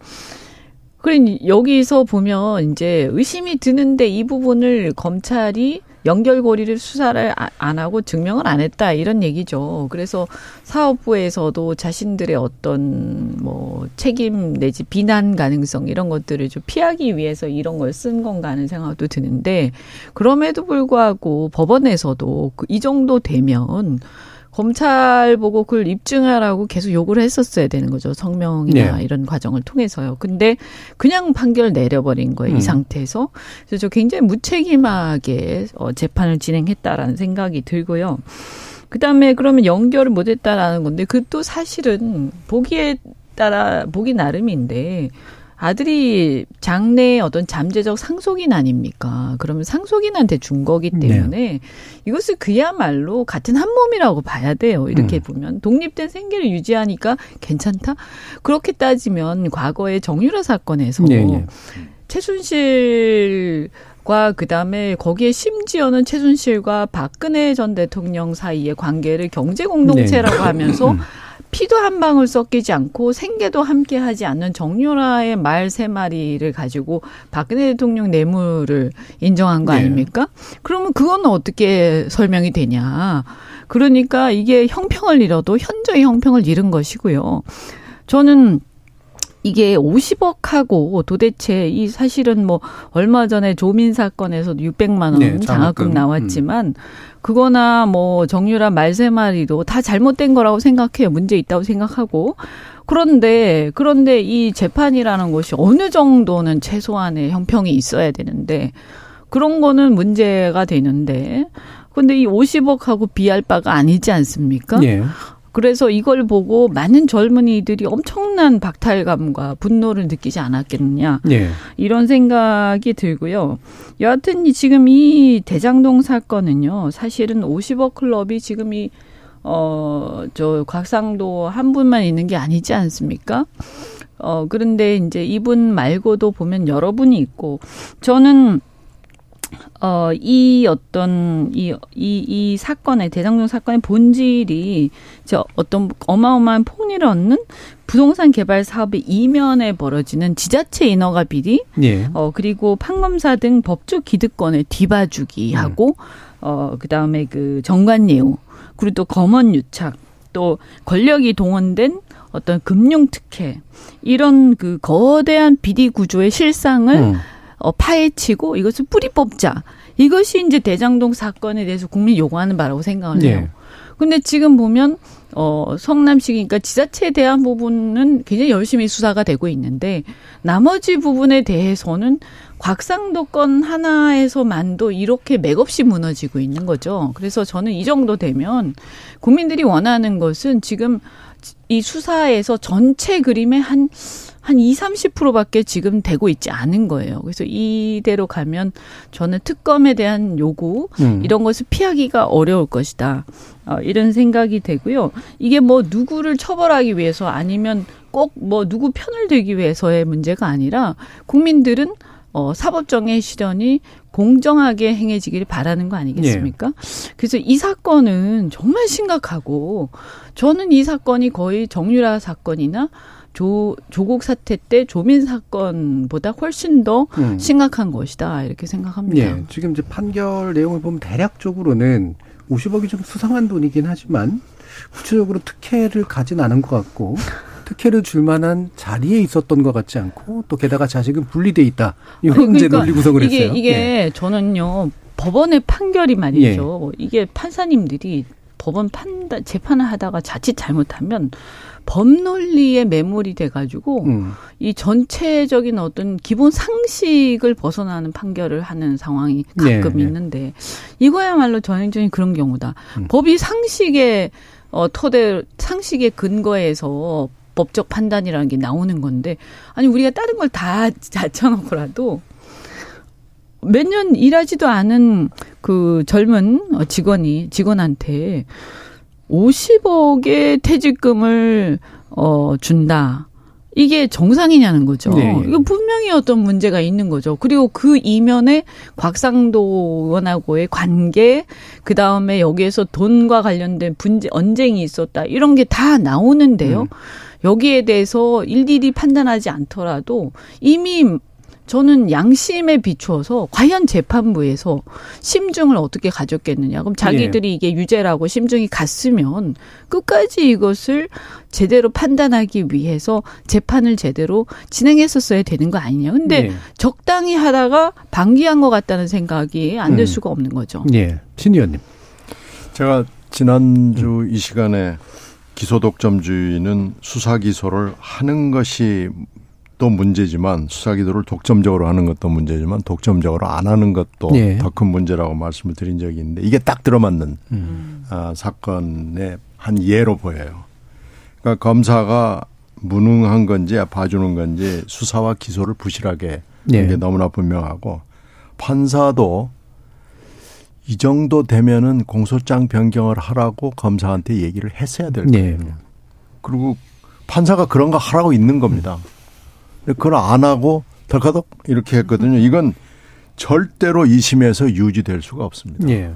Speaker 6: 그러니 여기서 보면 이제 의심이 드는데 이 부분을 검찰이 연결고리를 수사를 아, 안 하고 증명을 안 했다 이런 얘기죠. 그래서 사업부에서도 자신들의 어떤 뭐 책임 내지 비난 가능성 이런 것들을 좀 피하기 위해서 이런 걸 쓴 건가 하는 생각도 드는데 그럼에도 불구하고 법원에서도 그이 정도 되면 검찰 보고 그걸 입증하라고 계속 요구를 했었어야 되는 거죠. 성명이나 네. 이런 과정을 통해서요. 근데 그냥 판결 내려버린 거예요. 음. 이 상태에서. 그래서 저 굉장히 무책임하게 어, 재판을 진행했다라는 생각이 들고요. 그 다음에 그러면 연결을 못했다라는 건데 그 또 사실은 보기에 따라 보기 나름인데 아들이 장래의 어떤 잠재적 상속인 아닙니까? 그러면 상속인한테 준 거기 네. 때문에 네. 이것을 그야말로 같은 한 몸이라고 봐야 돼요. 이렇게 음. 보면 독립된 생계를 유지하니까 괜찮다. 그렇게 따지면 과거의 정유라 사건에서 네, 네. 최순실 과 그다음에 거기에 심지어는 최순실과 박근혜 전 대통령 사이의 관계를 경제 공동체라고 네. 하면서 음. (laughs) 피도 한 방울 섞이지 않고 생계도 함께 하지 않는 정유라의 말 세 마리를 가지고 박근혜 대통령 뇌물을 인정한 거
Speaker 2: 네.
Speaker 6: 아닙니까? 그러면 그건 어떻게 설명이 되냐. 그러니까 이게 형평을 잃어도 현저히 형평을 잃은 것이고요. 저는 이게 50억하고 도대체 이 사실은 뭐 얼마 전에 조민 사건에서 600만 원
Speaker 2: 네,
Speaker 6: 장학금. 나왔지만 그거나 뭐 정유라 말세 마리도 다 잘못된 거라고 생각해요. 문제 있다고 생각하고. 그런데 그런데 이 재판이라는 것이 어느 정도는 최소한의 형평이 있어야 되는데 그런 거는 문제가 되는데 근데 이 50억하고 비할 바가 아니지 않습니까?
Speaker 2: 예.
Speaker 6: 그래서 이걸 보고 많은 젊은이들이 엄청난 박탈감과 분노를 느끼지 않았겠느냐
Speaker 2: 예.
Speaker 6: 이런 생각이 들고요. 여하튼 이 지금 이 대장동 사건은요, 사실은 50억 클럽이 지금 이 어, 저, 곽상도 한 분만 있는 게 아니지 않습니까? 어, 그런데 이제 이분 말고도 보면 여러 분이 있고, 저는 어, 이 어떤, 이, 이, 이 사건의, 대장동 사건의 본질이, 저 어떤 어마어마한 폭리를 얻는 부동산 개발 사업의 이면에 벌어지는 지자체 인허가 비리,
Speaker 2: 예.
Speaker 6: 어, 그리고 판검사 등 법조 기득권을 뒤봐주기 하고, 어, 그 다음에 그 정관예우, 그리고 또 검언 유착, 또 권력이 동원된 어떤 금융 특혜, 이런 그 거대한 비리 구조의 실상을
Speaker 2: 음.
Speaker 6: 어, 파헤치고 이것을 뿌리 뽑자. 이것이 이제 대장동 사건에 대해서 국민이 요구하는 바라고 생각을 해요.
Speaker 2: 예.
Speaker 6: 근데 지금 보면 어 성남시니까 지자체에 대한 부분은 굉장히 열심히 수사가 되고 있는데 나머지 부분에 대해서는 곽상도 건 하나에서만도 이렇게 맥없이 무너지고 있는 거죠. 그래서 저는 이 정도 되면 국민들이 원하는 것은 지금 이 수사에서 전체 그림의 한, 한 2, 30%밖에 지금 되고 있지 않은 거예요. 그래서 이대로 가면 저는 특검에 대한 요구,
Speaker 2: 음.
Speaker 6: 이런 것을 피하기가 어려울 것이다. 어, 이런 생각이 되고요. 이게 뭐 누구를 처벌하기 위해서 아니면 꼭 뭐 누구 편을 들기 위해서의 문제가 아니라 국민들은 어, 사법정의 실현이 공정하게 행해지기를 바라는 거 아니겠습니까? 그래서 이 사건은 정말 심각하고 저는 이 사건이 거의 정유라 사건이나 조, 조국 사태 때 조민 사건보다 훨씬 더
Speaker 2: 음.
Speaker 6: 심각한 것이다. 이렇게 생각합니다.
Speaker 2: 예. 지금 이제 판결 내용을 보면 대략적으로는 50억이 좀 수상한 돈이긴 하지만 구체적으로 특혜를 가진 않은 것 같고 특혜를 줄 만한 자리에 있었던 것 같지 않고 또 게다가 자식은 분리돼 있다. 이런 이제
Speaker 6: 그러니까
Speaker 2: 논리 구성을
Speaker 6: 이게,
Speaker 2: 했어요.
Speaker 6: 이게
Speaker 2: 예.
Speaker 6: 저는요 법원의 판결이 말이죠. 이게 판사님들이 법원 판단 재판을 하다가 자칫 잘못하면 법논리에 매몰이 돼가지고
Speaker 2: 음.
Speaker 6: 이 전체적인 어떤 기본 상식을 벗어나는 판결을 하는 상황이 가끔
Speaker 2: 네, 네.
Speaker 6: 있는데 이거야말로 전형적인 그런 경우다.
Speaker 2: 음.
Speaker 6: 법이 상식의 어 토대 상식의 근거에서 법적 판단이라는 게 나오는 건데 아니 우리가 다른 걸 다 (laughs) 자쳐놓고라도 몇 년 일하지도 않은 그 젊은 어, 직원이 직원한테 50억의 퇴직금을 어 준다. 이게 정상이냐는 거죠.
Speaker 2: 네.
Speaker 6: 이거 분명히 어떤 문제가 있는 거죠. 그리고 그 이면에 곽상도 의원하고의 관계, 그 다음에 여기에서 돈과 관련된 분쟁, 언쟁이 있었다. 이런 게 다 나오는데요.
Speaker 2: 음.
Speaker 6: 여기에 대해서 일일이 판단하지 않더라도 이미 저는 양심에 비추어서 과연 재판부에서 심증을 어떻게 가졌겠느냐. 그럼 자기들이 이게 유죄라고 심증이 갔으면 끝까지 이것을 제대로 판단하기 위해서 재판을 제대로 진행했었어야 되는 거 아니냐. 근데
Speaker 2: 예.
Speaker 6: 적당히 하다가 방기한 것 같다는 생각이 안될
Speaker 2: 음.
Speaker 6: 수가 없는 거죠.
Speaker 2: 예. 신 의원님.
Speaker 7: 제가 지난주 이 시간에 기소 독점주의는 수사 기소를 하는 것이 또 문제지만 수사 기소를 독점적으로 하는 것도 문제지만 독점적으로 안 하는 것도
Speaker 2: 예.
Speaker 7: 더큰 문제라고 말씀을 드린 적이 있는데 이게 딱 들어맞는
Speaker 2: 음.
Speaker 7: 아, 사건의 한 예로 보여요. 그러니까 검사가 무능한 건지 봐주는 건지 수사와 기소를 부실하게
Speaker 2: 예.
Speaker 7: 한게 너무나 분명하고 판사도 이 정도 되면은 공소장 변경을 하라고 검사한테 얘기를 했어야 될
Speaker 2: 예.
Speaker 7: 거예요. 그리고 판사가 그런 거 하라고 있는 겁니다. 근데 그걸 안 하고 덜커덕 이렇게 했거든요. 이건 절대로 2심에서 유지될 수가 없습니다.
Speaker 2: 예.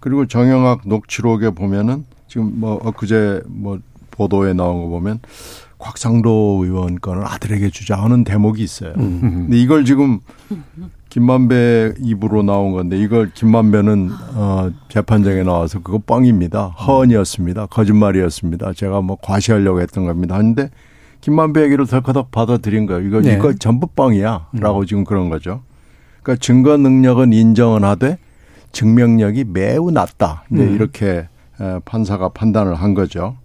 Speaker 7: 그리고 정영학 녹취록에 보면은 지금 뭐 엊그제 뭐 보도에 나온 거 보면 곽상도 의원 건을 아들에게 주자 하는 대목이 있어요. 음. 근데 이걸 지금 김만배 입으로 나온 건데 이걸 김만배는 어 재판장에 나와서 그거 뻥입니다. 허언이었습니다. 거짓말이었습니다. 제가 뭐 과시하려고 했던 겁니다. 하는데 김만배 얘기를 덜커덕 받아들인 거예요. 이거 네. 이거 전부 뻥이야라고 음. 지금 그런 거죠. 그러니까 증거 능력은 인정은 하되 증명력이 매우 낮다. 이제 음. 이렇게 판사가 판단을 한 거죠.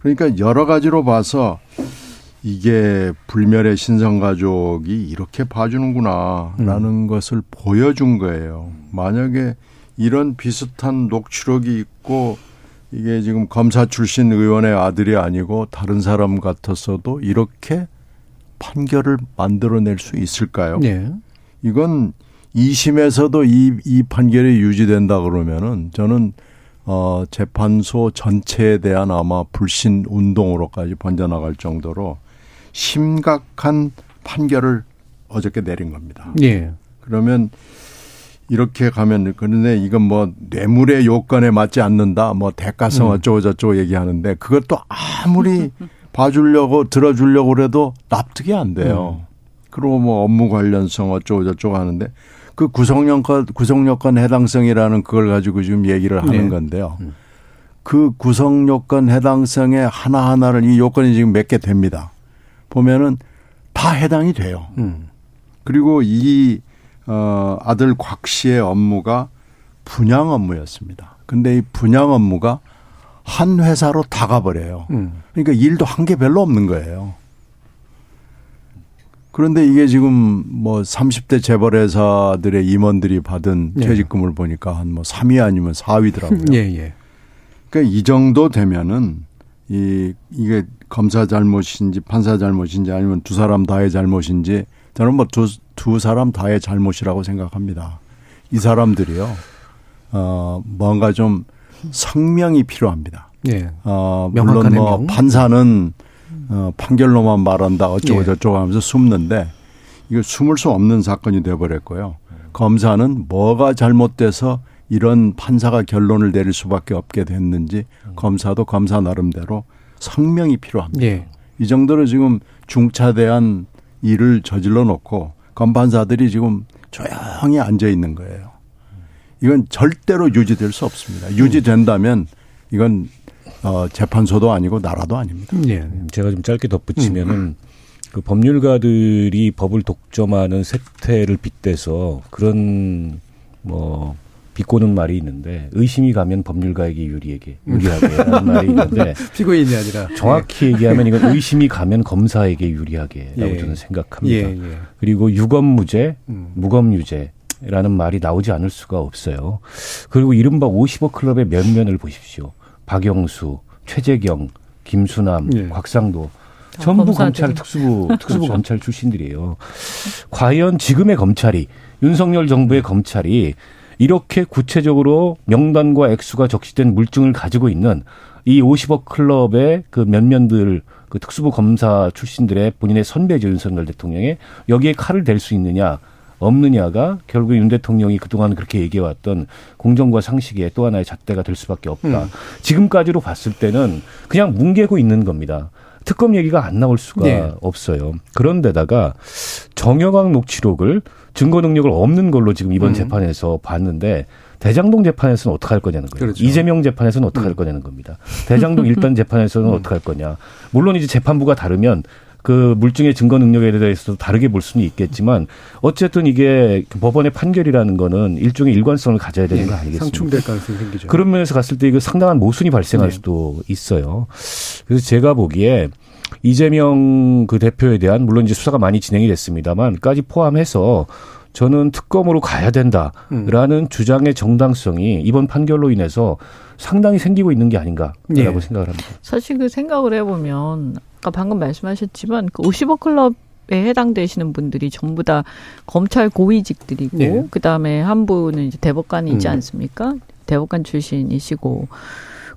Speaker 7: 그러니까 여러 가지로 봐서 이게 불멸의 신성가족이 이렇게 봐주는구나라는 음. 것을 보여준 거예요. 만약에 이런 비슷한 녹취록이 있고 이게 지금 검사 출신 의원의 아들이 아니고 다른 사람 같았어도 이렇게 판결을 만들어낼 수 있을까요? 네. 이건 2심에서도 이, 이 판결이 유지된다 그러면은 저는 어, 재판소 전체에 대한 아마 불신 운동으로까지 번져나갈 정도로 심각한 판결을 어저께 내린 겁니다. 예. 그러면 이렇게 가면 그런데 이건 뭐 뇌물의 요건에 맞지 않는다. 뭐 대가성 음. 어쩌고 저쩌고 얘기하는데 그것도 아무리 (laughs) 봐주려고 들어주려고 그래도 납득이 안 돼요. 음. 그리고 뭐 업무 관련성 어쩌고 저쩌고 하는데 그 구성요건 구성요건 해당성이라는 그걸 가지고 지금 얘기를 하는 네. 건데요. 음. 그 구성요건 해당성에 하나하나를 이 요건이 지금 몇 개 됩니다. 보면은 다 해당이 돼요. 음. 그리고 이 어, 아들 곽 씨의 업무가 분양 업무였습니다. 근데 이 분양 업무가 한 회사로 다 가버려요. 음. 그러니까 일도 한 게 별로 없는 거예요. 그런데 이게 지금 뭐 30대 재벌회사들의 임원들이 받은 예. 퇴직금을 보니까 한 뭐 3위 아니면 4위더라고요. 예, 예. 그러니까 이 정도 되면은 이 이게 검사 잘못인지 판사 잘못인지 아니면 두 사람 다의 잘못인지 저는 뭐두 두 사람 다의 잘못이라고 생각합니다. 이 사람들이요. 어 뭔가 좀 성명이 필요합니다. 예. 어 물론 뭐 해명. 판사는 어 판결로만 말한다 어쩌고 예. 저쩌고 하면서 숨는데 이거 숨을 수 없는 사건이 돼 버렸고요. 검사는 뭐가 잘못돼서 이런 판사가 결론을 내릴 수밖에 없게 됐는지 검사도 검사 나름대로 성명이 필요합니다. 예. 이 정도로 지금 중차대한 일을 저질러 놓고 검판사들이 지금 조용히 앉아 있는 거예요. 이건 절대로 유지될 수 없습니다. 유지된다면 이건 어 재판소도 아니고 나라도 아닙니다.
Speaker 8: 예. 제가 좀 짧게 덧붙이면은 음. 그 법률가들이 법을 독점하는 세태를 빗대서 그런 뭐 비꼬는 말이 있는데 의심이 가면 법률가에게 유리에게 유리하게 라는 (laughs) 말이 있는데
Speaker 2: 피고인이 아니라
Speaker 8: 정확히 얘기하면 이건 (laughs) 의심이 가면 검사에게 유리하게라고 예. 저는 생각합니다. 예, 예. 그리고 유검무죄, 음. 무검유죄 라는 말이 나오지 않을 수가 없어요. 그리고 이른바 50억 클럽의 면면을 보십시오. 박영수, 최재경, 김수남, 예. 곽상도 전부 검찰 특수부 특수부 (laughs) 그렇죠. 검찰 출신들이에요. 과연 지금의 검찰이 윤석열 정부의 검찰이 이렇게 구체적으로 명단과 액수가 적시된 물증을 가지고 있는 이 50억 클럽의 그 면면들 그 특수부 검사 출신들의 본인의 선배죠 윤석열 대통령의 여기에 칼을 댈 수 있느냐 없느냐가 결국 윤 대통령이 그동안 그렇게 얘기해왔던 공정과 상식의 또 하나의 잣대가 될 수밖에 없다. 음. 지금까지로 봤을 때는 그냥 뭉개고 있는 겁니다. 특검 얘기가 안 나올 수가 네. 없어요. 그런데다가 정영학 녹취록을 증거 능력을 없는 걸로 지금 이번 음. 재판에서 봤는데 대장동 재판에서는 어떻게 할 거냐는 거예요. 그렇죠. 이재명 재판에서는 어떻게 음. 할 거냐는 겁니다. 대장동 일단 (laughs) 재판에서는 음. 어떻게 할 거냐. 물론 이제 재판부가 다르면 그 물증의 증거 능력에 대해서도 다르게 볼 수는 있겠지만 어쨌든 이게 법원의 판결이라는 거는 일종의 일관성을 가져야 되는 네. 거 아니겠습니까?
Speaker 2: 상충될 가능성이 생기죠.
Speaker 8: 그런 면에서 갔을 때 이거 상당한 모순이 발생할 네. 수도 있어요. 그래서 제가 보기에 이재명 그 대표에 대한 물론 이제 수사가 많이 진행이 됐습니다만까지 포함해서 저는 특검으로 가야 된다라는 음. 주장의 정당성이 이번 판결로 인해서 상당히 생기고 있는 게 아닌가라고 예. 생각을 합니다.
Speaker 6: 사실 그 생각을 해보면 아까 방금 말씀하셨지만 그 50억 클럽 에 해당되시는 분들이 전부 다 검찰 고위직들이고 네. 그다음에 한 분은 이제 대법관이 있지 음. 않습니까? 대법관 출신이시고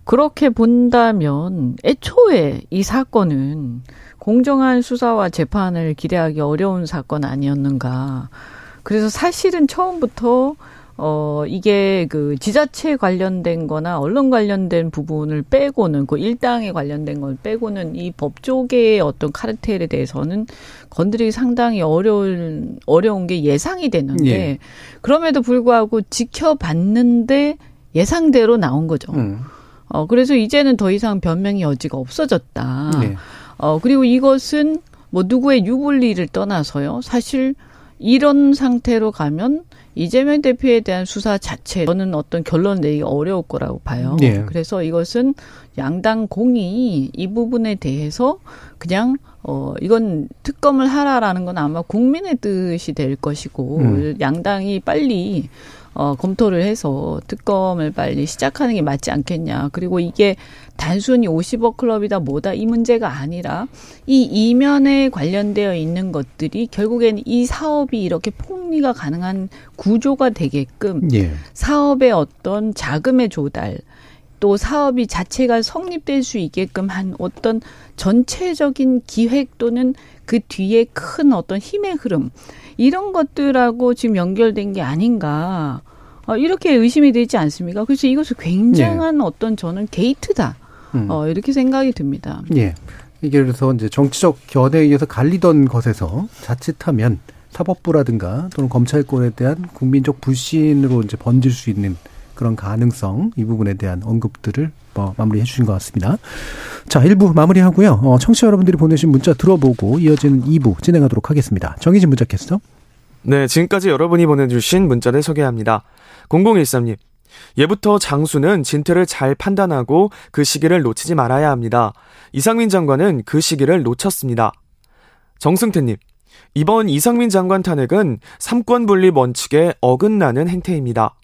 Speaker 6: 그렇게 본다면 애초에 이 사건은 공정한 수사와 재판을 기대하기 어려운 사건 아니었는가. 그래서 사실은 처음부터 어, 이게 그 지자체 관련된 거나 언론 관련된 부분을 빼고는 그 일당에 관련된 걸 빼고는 이 법조계의 어떤 카르텔에 대해서는 건드리기 상당히 어려운, 어려운 게 예상이 되는데 예. 그럼에도 불구하고 지켜봤는데 예상대로 나온 거죠. 음. 어, 그래서 이제는 더 이상 변명의 여지가 없어졌다. 네. 어, 그리고 이것은 뭐 누구의 유불리를 떠나서요. 사실 이런 상태로 가면 이재명 대표에 대한 수사 자체 저는 어떤 결론 내기 어려울 거라고 봐요. 네. 그래서 이것은 양당 공이 이 부분에 대해서 그냥 어 이건 특검을 하라라는 건 아마 국민의 뜻이 될 것이고 음. 양당이 빨리 어, 검토를 해서 특검을 빨리 시작하는 게 맞지 않겠냐. 그리고 이게 단순히 50억 클럽이다 뭐다 이 문제가 아니라 이 이면에 관련되어 있는 것들이 결국엔 이 사업이 이렇게 폭리가 가능한 구조가 되게끔 예. 사업의 어떤 자금의 조달 또 사업이 자체가 성립될 수 있게끔 한 어떤 전체적인 기획 또는 그 뒤에 큰 어떤 힘의 흐름 이런 것들하고 지금 연결된 게 아닌가. 어, 이렇게 의심이 되지 않습니까? 그래서 이것은 굉장한 예. 어떤 저는 게이트다. 음. 어, 이렇게 생각이 듭니다.
Speaker 2: 예. 이게 그래서 이제 정치적 견해에 의해서 갈리던 것에서 자칫하면 사법부라든가 또는 검찰권에 대한 국민적 불신으로 이제 번질 수 있는 그런 가능성 이 부분에 대한 언급들을 뭐 마무리해 주신 것 같습니다. 자, 1부 마무리하고요. 어, 청취자 여러분들이 보내신 문자 들어보고 이어진 2부 진행하도록 하겠습니다. 정희진 문자 캐스터.
Speaker 9: 네, 지금까지 여러분이 보내주신 문자를 소개합니다. 0013님. 예부터 장수는 진퇴를 잘 판단하고 그 시기를 놓치지 말아야 합니다. 이상민 장관은 그 시기를 놓쳤습니다. 정승태님. 이번 이상민 장관 탄핵은 삼권 분립 원칙에 어긋나는 행태입니다.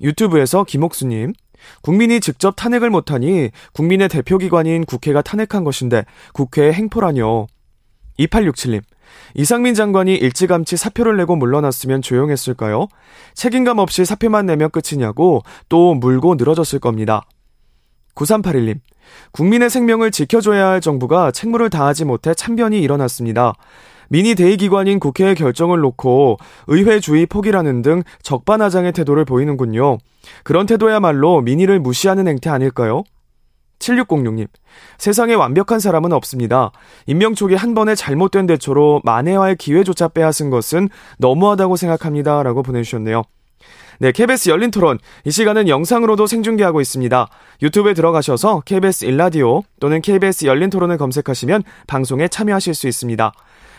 Speaker 9: 유튜브에서 김옥수님. 국민이 직접 탄핵을 못하니 국민의 대표기관인 국회가 탄핵한 것인데 국회의 행포라뇨. 2867님. 이상민 장관이 일찌감치 사표를 내고 물러났으면 조용했을까요? 책임감 없이 사표만 내면 끝이냐고 또 물고 늘어졌을 겁니다. 9381님. 국민의 생명을 지켜줘야 할 정부가 책무를 다하지 못해 참변이 일어났습니다. 미니 대의 기관인 국회의 결정을 놓고 의회 주의 포기라는 등 적반하장의 태도를 보이는군요. 그런 태도야말로 민의를 무시하는 행태 아닐까요? 7606님. 세상에 완벽한 사람은 없습니다. 임명촉이 한 번에 잘못된 대처로 만회할 기회조차 빼앗은 것은 너무하다고 생각합니다. 라고 보내주셨네요. 네, KBS 열린 토론. 이 시간은 영상으로도 생중계하고 있습니다. 유튜브에 들어가셔서 KBS 일라디오 또는 KBS 열린 토론을 검색하시면 방송에 참여하실 수 있습니다.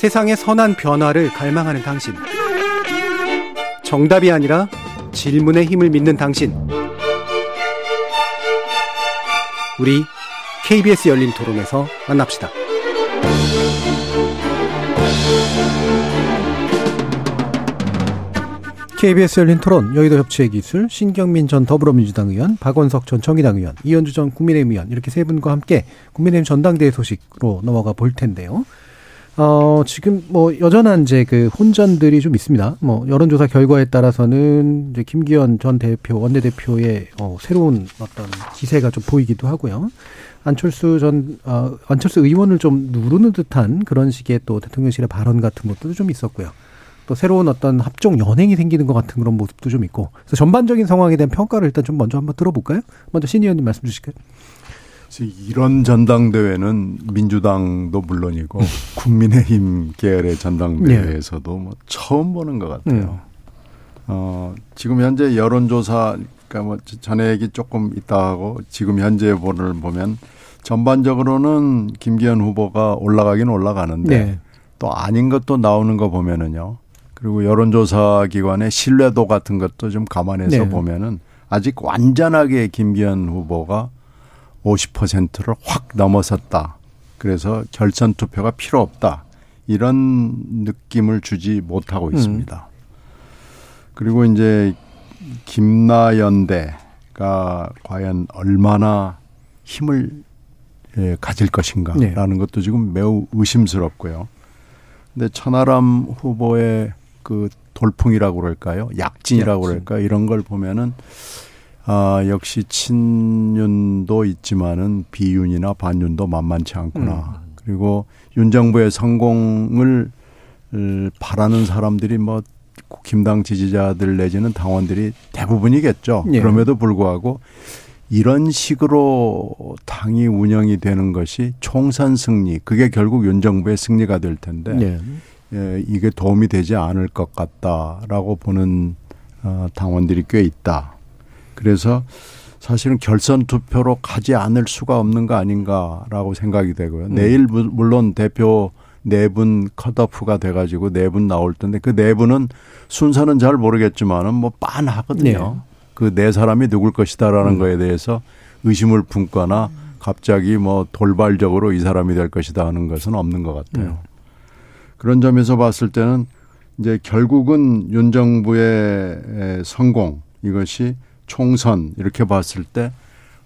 Speaker 2: 세상의 선한 변화를 갈망하는 당신. 정답이 아니라 질문의 힘을 믿는 당신. 우리 KBS 열린 토론에서 만납시다. KBS 열린 토론 여의도 협치의 기술 신경민 전 더불어민주당 의원 박원석 전 정의당 의원 이현주 전 국민의힘 의원 이렇게 세 분과 함께 국민의힘 전당대회 소식으로 넘어가 볼 텐데요. 어, 지금 뭐 여전한 이제 그 혼전들이 좀 있습니다. 뭐 여론조사 결과에 따라서는 이제 김기현 전 대표 원내대표의 어, 새로운 어떤 기세가 좀 보이기도 하고요. 안철수 전 어, 안철수 의원을 좀 누르는 듯한 그런 식의 또 대통령실의 발언 같은 것도 좀 있었고요. 또 새로운 어떤 합종 연행이 생기는 것 같은 그런 모습도 좀 있고 그래서 전반적인 상황에 대한 평가를 일단 좀 먼저 한번 들어볼까요? 먼저 신 의원님 말씀 주실까요?
Speaker 7: 이런 전당대회는 민주당도 물론이고 국민의힘 계열의 전당대회에서도 뭐 처음 보는 것 같아요. 네. 어, 지금 현재 여론조사 그러니까 뭐 전에 얘기 조금 있다 하고 지금 현재 보를 보면 전반적으로는 김기현 후보가 올라가긴 올라가는데 네. 또 아닌 것도 나오는 거 보면은요. 그리고 여론조사 기관의 신뢰도 같은 것도 좀 감안해서 네. 보면은 아직 완전하게 김기현 후보가 50%를 확 넘어섰다. 그래서 결선 투표가 필요 없다. 이런 느낌을 주지 못하고 음. 있습니다. 음. 그리고 이제 김나연대가 과연 얼마나 힘을 예, 가질 것인가라는 네. 것도 지금 매우 의심스럽고요. 근데 천하람 후보의 그 돌풍이라고 그럴까요? 약진이라고 약진. 그럴까요? 이런 걸 보면은 아, 역시 친윤도 있지만은 비윤이나 반윤도 만만치 않구나. 음. 그리고 윤 정부의 성공을 바라는 사람들이 뭐 국힘당 지지자들 내지는 당원들이 대부분이겠죠. 예. 그럼에도 불구하고 이런 식으로 당이 운영이 되는 것이 총선 승리, 그게 결국 윤 정부의 승리가 될 텐데 예. 예, 이게 도움이 되지 않을 것 같다라고 보는 어, 당원들이 꽤 있다. 그래서 사실은 결선 투표로 가지 않을 수가 없는 거 아닌가라고 생각이 되고요. 음. 내일 물론 대표 네 분 컷오프가 돼가지고 네 분 나올 텐데 그 네 분은 순서는 잘 모르겠지만은 뭐 빤하거든요. 네. 그네 사람이 누굴 것이다라는 음. 거에 대해서 의심을 품거나 갑자기 뭐 돌발적으로 이 사람이 될 것이다 하는 것은 없는 것 같아요. 음. 그런 점에서 봤을 때는 이제 결국은 윤 정부의 성공 이것이 총선 이렇게 봤을 때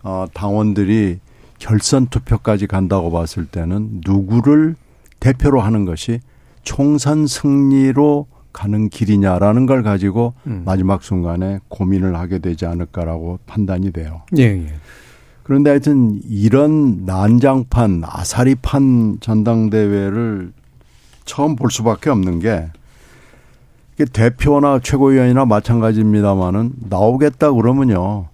Speaker 7: 어, 당원들이 결선 투표까지 간다고 봤을 때는 누구를 대표로 하는 것이 총선 승리로 가는 길이냐라는 걸 가지고 음. 마지막 순간에 고민을 하게 되지 않을까라고 판단이 돼요. 예, 예. 그런데 하여튼 이런 난장판, 아사리판 전당대회를 처음 볼 수밖에 없는 게 대표나 최고위원이나 마찬가지입니다만은 나오겠다 그러면요.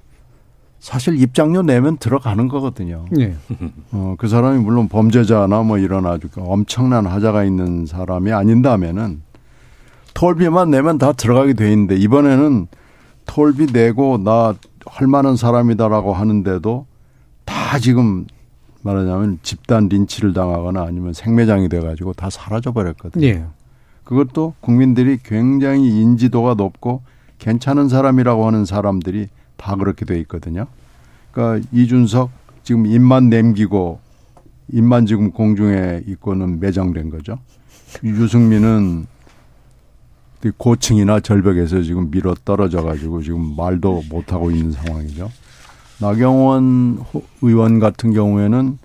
Speaker 7: 사실 입장료 내면 들어가는 거거든요. 네. 어, 그 사람이 물론 범죄자나 뭐 이런 아주 엄청난 하자가 있는 사람이 아닌다면은 톨비만 내면 다 들어가게 돼 있는데 이번에는 톨비 내고 나할 만한 사람이다라고 하는데도 다 지금 말하자면 집단 린치를 당하거나 아니면 생매장이 돼가지고 다 사라져 버렸거든요. 예. 그것도 국민들이 굉장히 인지도가 높고 괜찮은 사람이라고 하는 사람들이 다 그렇게 돼 있거든요. 그러니까 이준석 지금 입만 남기고 입만 지금 공중에 있고는 매장된 거죠. 유승민은 고층이나 절벽에서 지금 밀어 떨어져 가지고 지금 말도 못 하고 있는 상황이죠. 나경원 의원 같은 경우에는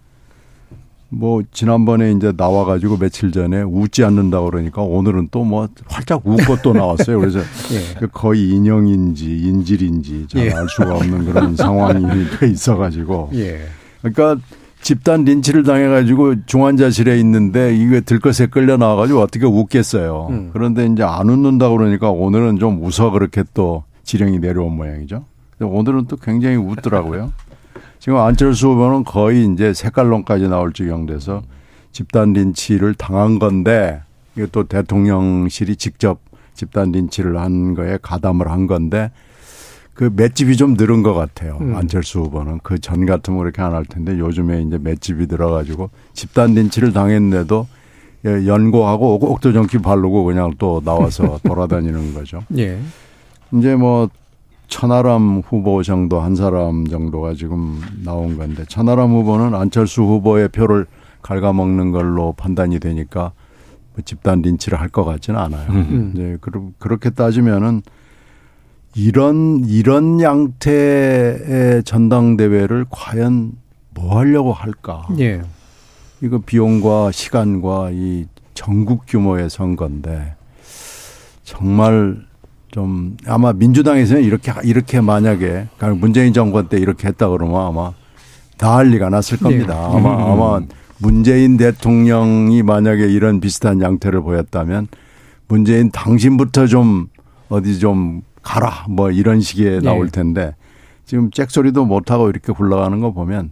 Speaker 7: 뭐 지난번에 이제 나와 가지고 며칠 전에 웃지 않는다 그러니까 오늘은 또 뭐 활짝 웃고 또 나왔어요. 그래서 (laughs) 예. 그 거의 인형인지 인질인지 잘알 예. 수가 없는 그런 (laughs) 상황이 돼 있어 가지고 예. 그러니까 집단 린치를 당해가지고 중환자실에 있는데 이게 들것에 끌려 나와가지고 어떻게 웃겠어요. 음. 그런데 이제 안 웃는다 그러니까 오늘은 좀 웃어 그렇게 또 지령이 내려온 모양이죠. 오늘은 또 굉장히 웃더라고요. 지금 안철수 후보는 거의 이제 색깔론까지 나올 지경 돼서 집단 린치를 당한 건데 이게 또 대통령실이 직접 집단 린치를 한 거에 가담을 한 건데 그 맷집이 좀 늘은 것 같아요. 음. 안철수 후보는 그 전 같으면 그렇게 안 할 텐데 요즘에 이제 맷집이 들어가지고 집단 린치를 당했는데도 예, 연고하고 옥도정키 바르고 그냥 또 나와서 (laughs) 돌아다니는 거죠. 예. 이제 뭐 천하람 후보 정도 한 사람 정도가 지금 나온 건데 천하람 후보는 안철수 후보의 표를 갉아먹는 걸로 판단이 되니까 뭐 집단 린치를 할 것 같지는 않아요. 음. 이제 그렇게 따지면은 이런 이런 양태의 전당대회를 과연 뭐 하려고 할까? 예. 이거 비용과 시간과 이 전국 규모의 선거인데 정말 좀 아마 민주당에서는 이렇게 이렇게 만약에 문재인 정권 때 이렇게 했다 그러면 아마 난리가 났을 겁니다. 네. 아마 음. 아마 문재인 대통령이 만약에 이런 비슷한 양태를 보였다면 문재인 당신부터 좀 어디 좀 가라 뭐 이런 식의 네. 나올 텐데 지금 잭소리도 못하고 이렇게 굴러가는 거 보면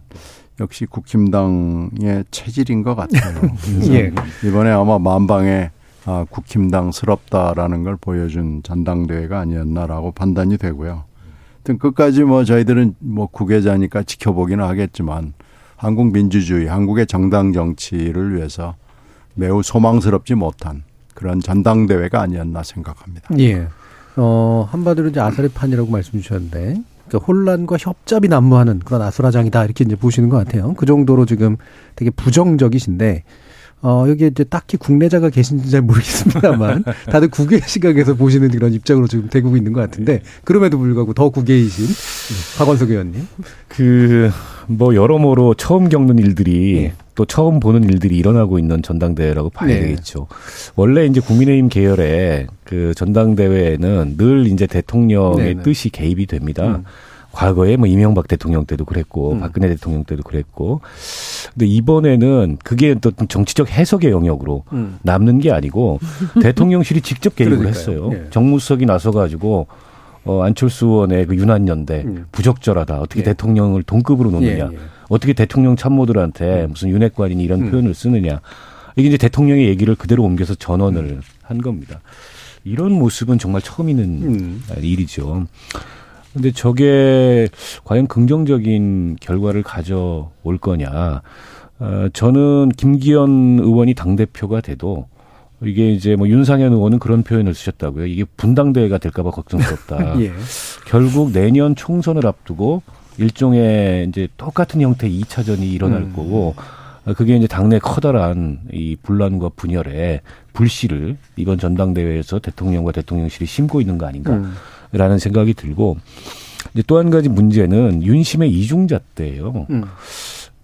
Speaker 7: 역시 국힘당의 체질인 것 같아요. (laughs) 예. 이번에 아마 만방에 아, 국힘당스럽다라는 걸 보여준 전당대회가 아니었나라고 판단이 되고요. 하여튼 끝까지 뭐 저희들은 뭐 국외자니까 지켜보기는 하겠지만 한국 민주주의, 한국의 정당 정치를 위해서 매우 소망스럽지 못한 그런 전당대회가 아니었나 생각합니다.
Speaker 2: 예. 어, 한마디로 이제 아사리 판이라고 말씀 주셨는데, 그러니까 혼란과 협잡이 난무하는 그런 아수라장이다 이렇게 이제 보시는 것 같아요. 그 정도로 지금 되게 부정적이신데, 어, 여기 이제 딱히 국내자가 계신지 잘 모르겠습니다만 (laughs) 다들 국외 시각에서 보시는 그런 입장으로 지금 되고 있는 것 같은데 그럼에도 불구하고 더 국외이신 박원석 의원님.
Speaker 8: 그, 뭐, 여러모로 처음 겪는 일들이 네. 또 처음 보는 일들이 일어나고 있는 전당대회라고 봐야 네. 되겠죠. 원래 이제 국민의힘 계열의 그 전당대회는 늘 이제 대통령의 네, 네. 뜻이 개입이 됩니다. 음. 과거에 뭐 이명박 대통령 때도 그랬고 음. 박근혜 대통령 때도 그랬고 근데 이번에는 그게 또 정치적 해석의 영역으로 음. 남는 게 아니고 (laughs) 대통령실이 직접 개입을 그러니까요. 했어요. 네. 정무수석이 나서 가지고 어 안철수 의원의 그 유난연대 음. 부적절하다. 어떻게 예. 대통령을 동급으로 놓느냐. 예, 예. 어떻게 대통령 참모들한테 음. 무슨 윤핵관이니 이런 음. 표현을 쓰느냐. 이게 이제 대통령의 얘기를 그대로 옮겨서 전원을 음. 한 겁니다. 이런 모습은 정말 처음 있는 음. 일이죠. 근데 저게 과연 긍정적인 결과를 가져올 거냐. 어, 저는 김기현 의원이 당대표가 돼도 이게 이제 뭐 윤상현 의원은 그런 표현을 쓰셨다고요. 이게 분당대회가 될까봐 걱정스럽다. (laughs) 예. 결국 내년 총선을 앞두고 일종의 이제 똑같은 형태 2차전이 일어날 음. 거고 그게 이제 당내 커다란 이 분란과 분열에 불씨를 이번 전당대회에서 대통령과 대통령실이 심고 있는 거 아닌가. 음. 라는 생각이 들고 이제 또 한 가지 문제는 윤심의 이중잣대예요. 음.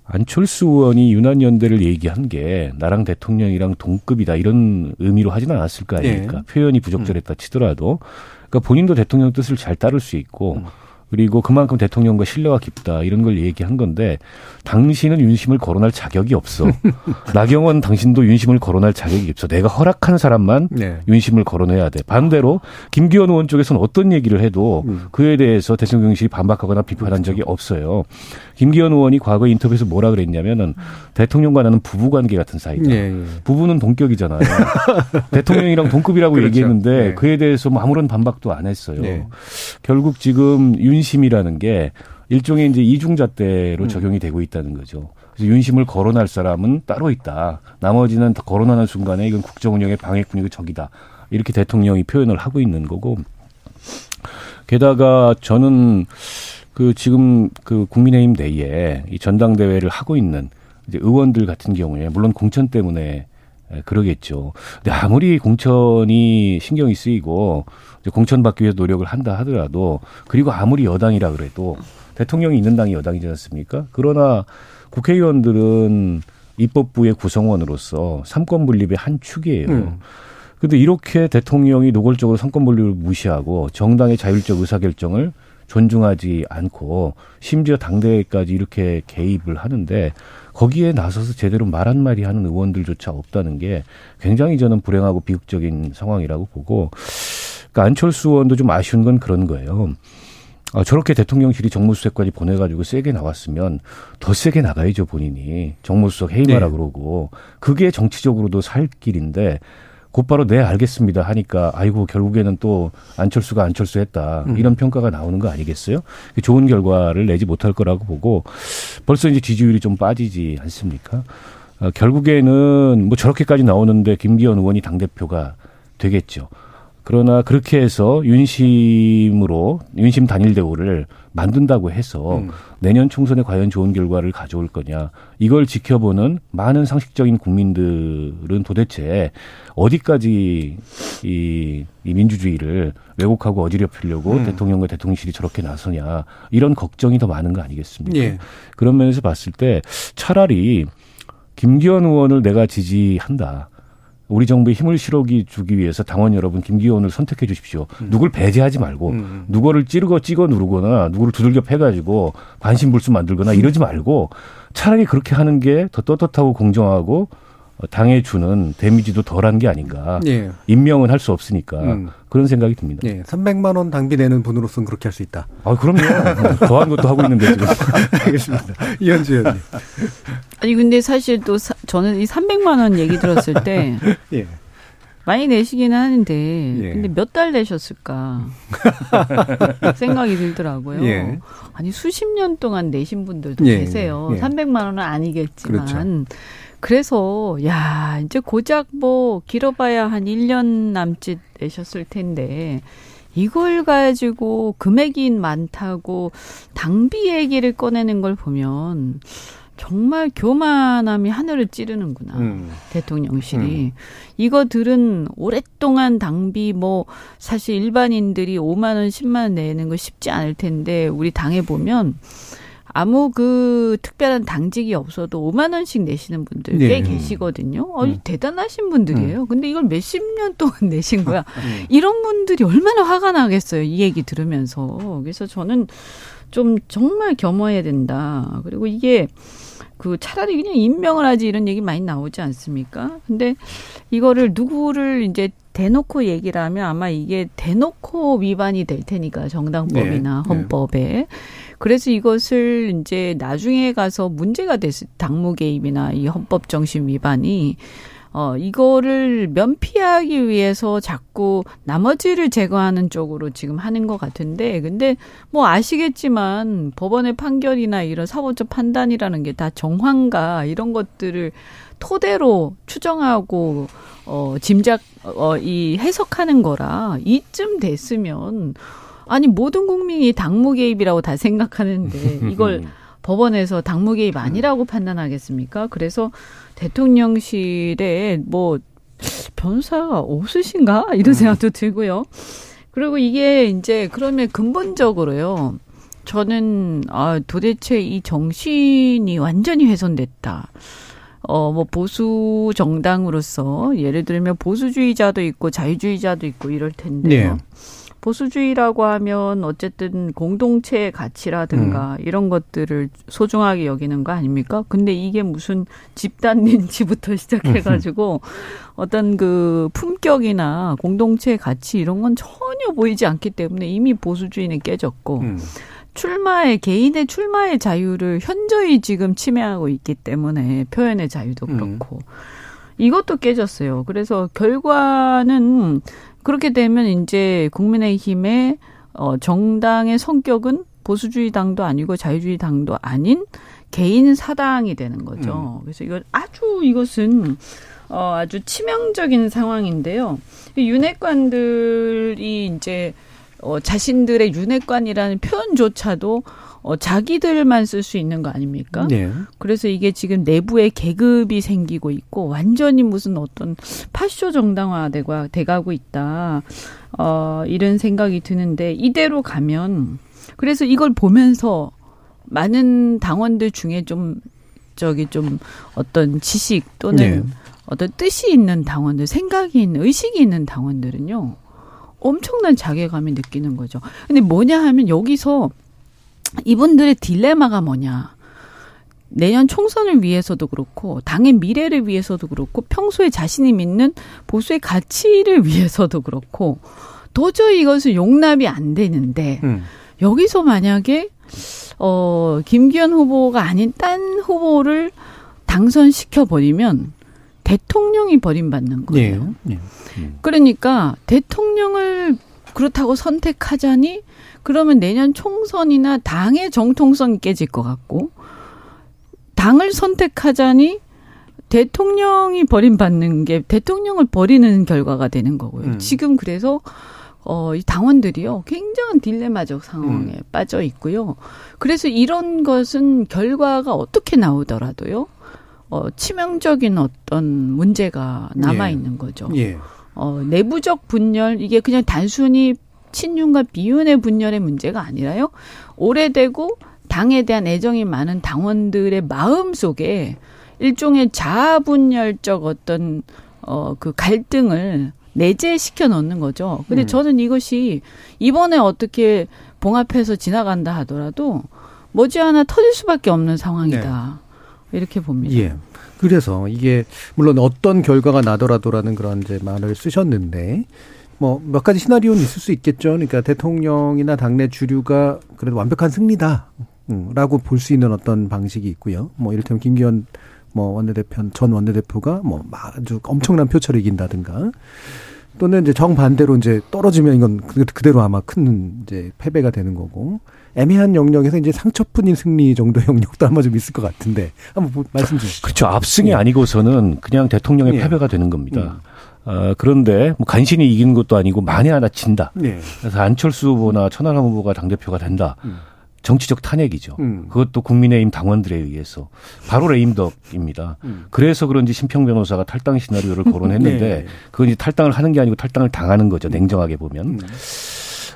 Speaker 8: 안철수 의원이 유난연대를 얘기한 게 나랑 대통령이랑 동급이다 이런 의미로 하지는 않았을 거 아닙니까? 네. 표현이 부적절했다 치더라도 그러니까 본인도 대통령 뜻을 잘 따를 수 있고 음. 그리고 그만큼 대통령과 신뢰가 깊다 이런 걸 얘기한 건데 당신은 윤심을 거론할 자격이 없어. (laughs) 나경원 당신도 윤심을 거론할 자격이 없어. 내가 허락한 사람만 네. 윤심을 거론해야 돼. 반대로 김기현 의원 쪽에서는 어떤 얘기를 해도 음. 그에 대해서 대통령실이 반박하거나 비판한 적이 없어요. 김기현 의원이 과거 인터뷰에서 뭐라 그랬냐면은 대통령과 나는 부부 관계 같은 사이다. 네, 네. 부부는 동격이잖아요. (laughs) 대통령이랑 동급이라고 그렇죠. 얘기했는데 네. 그에 대해서 뭐 아무런 반박도 안 했어요. 네. 결국 지금 윤심이라는 게 일종의 이제 이중잣대로 음. 적용이 되고 있다는 거죠. 그래서 윤심을 거론할 사람은 따로 있다. 나머지는 거론하는 순간에 이건 국정 운영의 방해 군역의 적이다. 이렇게 대통령이 표현을 하고 있는 거고. 게다가 저는 그 지금 그 국민의힘 내에 이 전당대회를 하고 있는 이제 의원들 같은 경우에 물론 공천 때문에 그러겠죠. 근데 아무리 공천이 신경이 쓰이고 공천 받기 위해서 노력을 한다 하더라도 그리고 아무리 여당이라 그래도 대통령이 있는 당이 여당이지 않습니까? 그러나 국회의원들은 입법부의 구성원으로서 삼권 분립의 한 축이에요. 음. 근데 이렇게 대통령이 노골적으로 삼권 분립을 무시하고 정당의 자율적 의사결정을 존중하지 않고 심지어 당대회까지 이렇게 개입을 하는데 거기에 나서서 제대로 말 한마디 하는 의원들조차 없다는 게 굉장히 저는 불행하고 비극적인 상황이라고 보고 그러니까 안철수 의원도 좀 아쉬운 건 그런 거예요. 아, 저렇게 대통령실이 정무수석까지 보내가지고 세게 나왔으면 더 세게 나가야죠 본인이 정무수석 해임하라 네. 그러고 그게 정치적으로도 살 길인데 곧바로 네 알겠습니다 하니까 아이고 결국에는 또 안철수가 안철수했다 음. 이런 평가가 나오는 거 아니겠어요? 좋은 결과를 내지 못할 거라고 보고 벌써 이제 지지율이 좀 빠지지 않습니까? 어, 결국에는 뭐 저렇게까지 나오는데 김기현 의원이 당 대표가 되겠죠. 그러나 그렇게 해서 윤심으로 윤심 단일 대우를 만든다고 해서 음. 내년 총선에 과연 좋은 결과를 가져올 거냐 이걸 지켜보는 많은 상식적인 국민들은 도대체 어디까지 이, 이 민주주의를 왜곡하고 어지럽히려고 음. 대통령과 대통령실이 저렇게 나서냐 이런 걱정이 더 많은 거 아니겠습니까? 예. 그런 면에서 봤을 때 차라리 김기현 의원을 내가 지지한다. 우리 정부에 힘을 실어기 주기 위해서 당원 여러분 김기현을 선택해 주십시오. 음. 누굴 배제하지 말고 음. 누구를 찌르고 찍어 누르거나 누구를 두들겨 패가지고 관심불수 만들거나 이러지 말고 차라리 그렇게 하는 게 더 떳떳하고 공정하고 당해 주는 데미지도 덜한 게 아닌가. 예. 임명은 할 수 없으니까 음. 그런 생각이 듭니다.
Speaker 2: 예. 300만 원 당비 내는 분으로서는 그렇게 할 수 있다.
Speaker 8: 아, 그럼요. 더한 것도 하고 있는데 지금. (laughs)
Speaker 2: 알겠습니다. 이현주 의원님.
Speaker 6: 아니 근데 사실 또 사, 저는 이 300만 원 얘기 들었을 때 (laughs) 예. 많이 내시기는 하는데 예. 근데 몇 달 내셨을까 (laughs) 생각이 들더라고요. 예. 아니 수십 년 동안 내신 분들도 예. 계세요. 300만 예. 원은 아니겠지만 그렇죠. 그래서 야 이제 고작 뭐 길어봐야 한 1년 남짓 내셨을 텐데 이걸 가지고 금액이 많다고 당비 얘기를 꺼내는 걸 보면 정말 교만함이 하늘을 찌르는구나. 음. 대통령실이. 음. 이거 들은 오랫동안 당비 뭐 사실 일반인들이 5만 원, 10만 원 내는 거 쉽지 않을 텐데 우리 당에 보면 아무 그 특별한 당직이 없어도 5만 원씩 내시는 분들 꽤 네. 계시거든요. 어, 음. 대단하신 분들이에요. 음. 근데 이걸 몇십 년 동안 (laughs) 내신 거야. 음. 이런 분들이 얼마나 화가 나겠어요. 이 얘기 들으면서. 그래서 저는 좀 정말 겸허해야 된다. 그리고 이게 그 차라리 그냥 임명을 하지 이런 얘기 많이 나오지 않습니까? 근데 이거를 누구를 이제 대놓고 얘기를 하면 아마 이게 대놓고 위반이 될 테니까 정당법이나 네. 헌법에. 네. 그래서 이것을 이제 나중에 가서 문제가 됐을 당무 개입이나 이 헌법 정신 위반이 어, 이거를 면피하기 위해서 자꾸 나머지를 제거하는 쪽으로 지금 하는 것 같은데, 근데 뭐 아시겠지만 법원의 판결이나 이런 사법적 판단이라는 게 다 정황과 이런 것들을 토대로 추정하고, 어, 짐작, 어, 이 해석하는 거라 이쯤 됐으면, 아니, 모든 국민이 당무 개입이라고 다 생각하는데, (laughs) 이걸 법원에서 당무 개입 아니라고 판단하겠습니까? 그래서 대통령실에 뭐 변호사가 없으신가 이런 음. 생각도 들고요. 그리고 이게 이제 그러면 근본적으로요. 저는 아 도대체 이 정신이 완전히 훼손됐다. 어, 뭐, 보수 정당으로서, 예를 들면 보수주의자도 있고 자유주의자도 있고 이럴 텐데요. 네. 보수주의라고 하면 어쨌든 공동체의 가치라든가 음. 이런 것들을 소중하게 여기는 거 아닙니까? 근데 이게 무슨 집단 린치부터 (laughs) 시작해가지고 어떤 그 품격이나 공동체의 가치 이런 건 전혀 보이지 않기 때문에 이미 보수주의는 깨졌고 음. 출마의 개인의 출마의 자유를 현저히 지금 침해하고 있기 때문에 표현의 자유도 음. 그렇고 음. 이것도 깨졌어요. 그래서 결과는 그렇게 되면 이제 국민의힘의 어 정당의 성격은 보수주의 당도 아니고 자유주의 당도 아닌 개인 사당이 되는 거죠. 음. 그래서 이건 아주 이것은 어 아주 치명적인 상황인데요. 윤핵관들이 이제 어 자신들의 윤핵관이라는 표현조차도 어, 자기들만 쓸 수 있는 거 아닙니까? 네. 그래서 이게 지금 내부에 계급이 생기고 있고 완전히 무슨 어떤 파쇼 정당화되고 돼가고 있다. 어, 이런 생각이 드는데 이대로 가면 그래서 이걸 보면서 많은 당원들 중에 좀 저기 좀 어떤 지식 또는 네. 어떤 뜻이 있는 당원들, 생각이 있는 의식이 있는 당원들은요. 엄청난 자괴감이 느끼는 거죠. 근데 뭐냐 하면 여기서 이분들의 딜레마가 뭐냐. 내년 총선을 위해서도 그렇고 당의 미래를 위해서도 그렇고 평소에 자신이 믿는 보수의 가치를 위해서도 그렇고 도저히 이것을 용납이 안 되는데 음. 여기서 만약에 어 김기현 후보가 아닌 딴 후보를 당선시켜 버리면 대통령이 버림받는 거예요. 네. 네. 음. 그러니까 대통령을 그렇다고 선택하자니 그러면 내년 총선이나 당의 정통성이 깨질 것 같고 당을 선택하자니 대통령이 버림받는 게 대통령을 버리는 결과가 되는 거고요. 음. 지금 그래서 어, 이 당원들이요, 굉장한 딜레마적 상황에 음. 빠져 있고요. 그래서 이런 것은 결과가 어떻게 나오더라도요, 어, 치명적인 어떤 문제가 남아 있는 예. 거죠. 예. 어, 내부적 분열, 이게 그냥 단순히 친윤과 비윤의 분열의 문제가 아니라요. 오래되고 당에 대한 애정이 많은 당원들의 마음 속에 일종의 자아분열적 어떤 어 그 갈등을 내재시켜 놓는 거죠. 근데 음. 저는 이것이 이번에 어떻게 봉합해서 지나간다 하더라도 머지않아 터질 수밖에 없는 상황이다. 네. 이렇게 봅니다.
Speaker 2: 예. 그래서 이게 물론 어떤 결과가 나더라도라는 그런 이제 말을 쓰셨는데 뭐 몇 가지 시나리오는 있을 수 있겠죠. 그러니까 대통령이나 당내 주류가 그래도 완벽한 승리다. 음, 라고 볼 수 있는 어떤 방식이 있고요. 뭐 이를테면 김기현 뭐 원내대표 전 원내대표가 뭐 아주 엄청난 표차를 이긴다든가 또는 이제 정반대로 이제 떨어지면 이건 그대로 아마 큰 이제 패배가 되는 거고 애매한 영역에서 이제 상처뿐인 승리 정도 (laughs) 영역도 아마 좀 있을 것 같은데 한번 말씀 주시죠.
Speaker 8: 그렇죠. 압승이 예. 아니고서는 그냥 대통령의 예. 패배가 되는 겁니다. 음. 어, 그런데 뭐 간신히 이기는 것도 아니고 만에 하나 진다. 네. 그래서 안철수 후보나 천하람 후보가 당대표가 된다. 음. 정치적 탄핵이죠.
Speaker 2: 음.
Speaker 8: 그것도 국민의힘 당원들에 의해서 바로 레임덕입니다.
Speaker 2: 음.
Speaker 8: 그래서 그런지 심평 변호사가 탈당 시나리오를 (laughs) 거론했는데
Speaker 2: 네.
Speaker 8: 그건 이제 탈당을 하는 게 아니고 탈당을 당하는 거죠. 냉정하게 보면.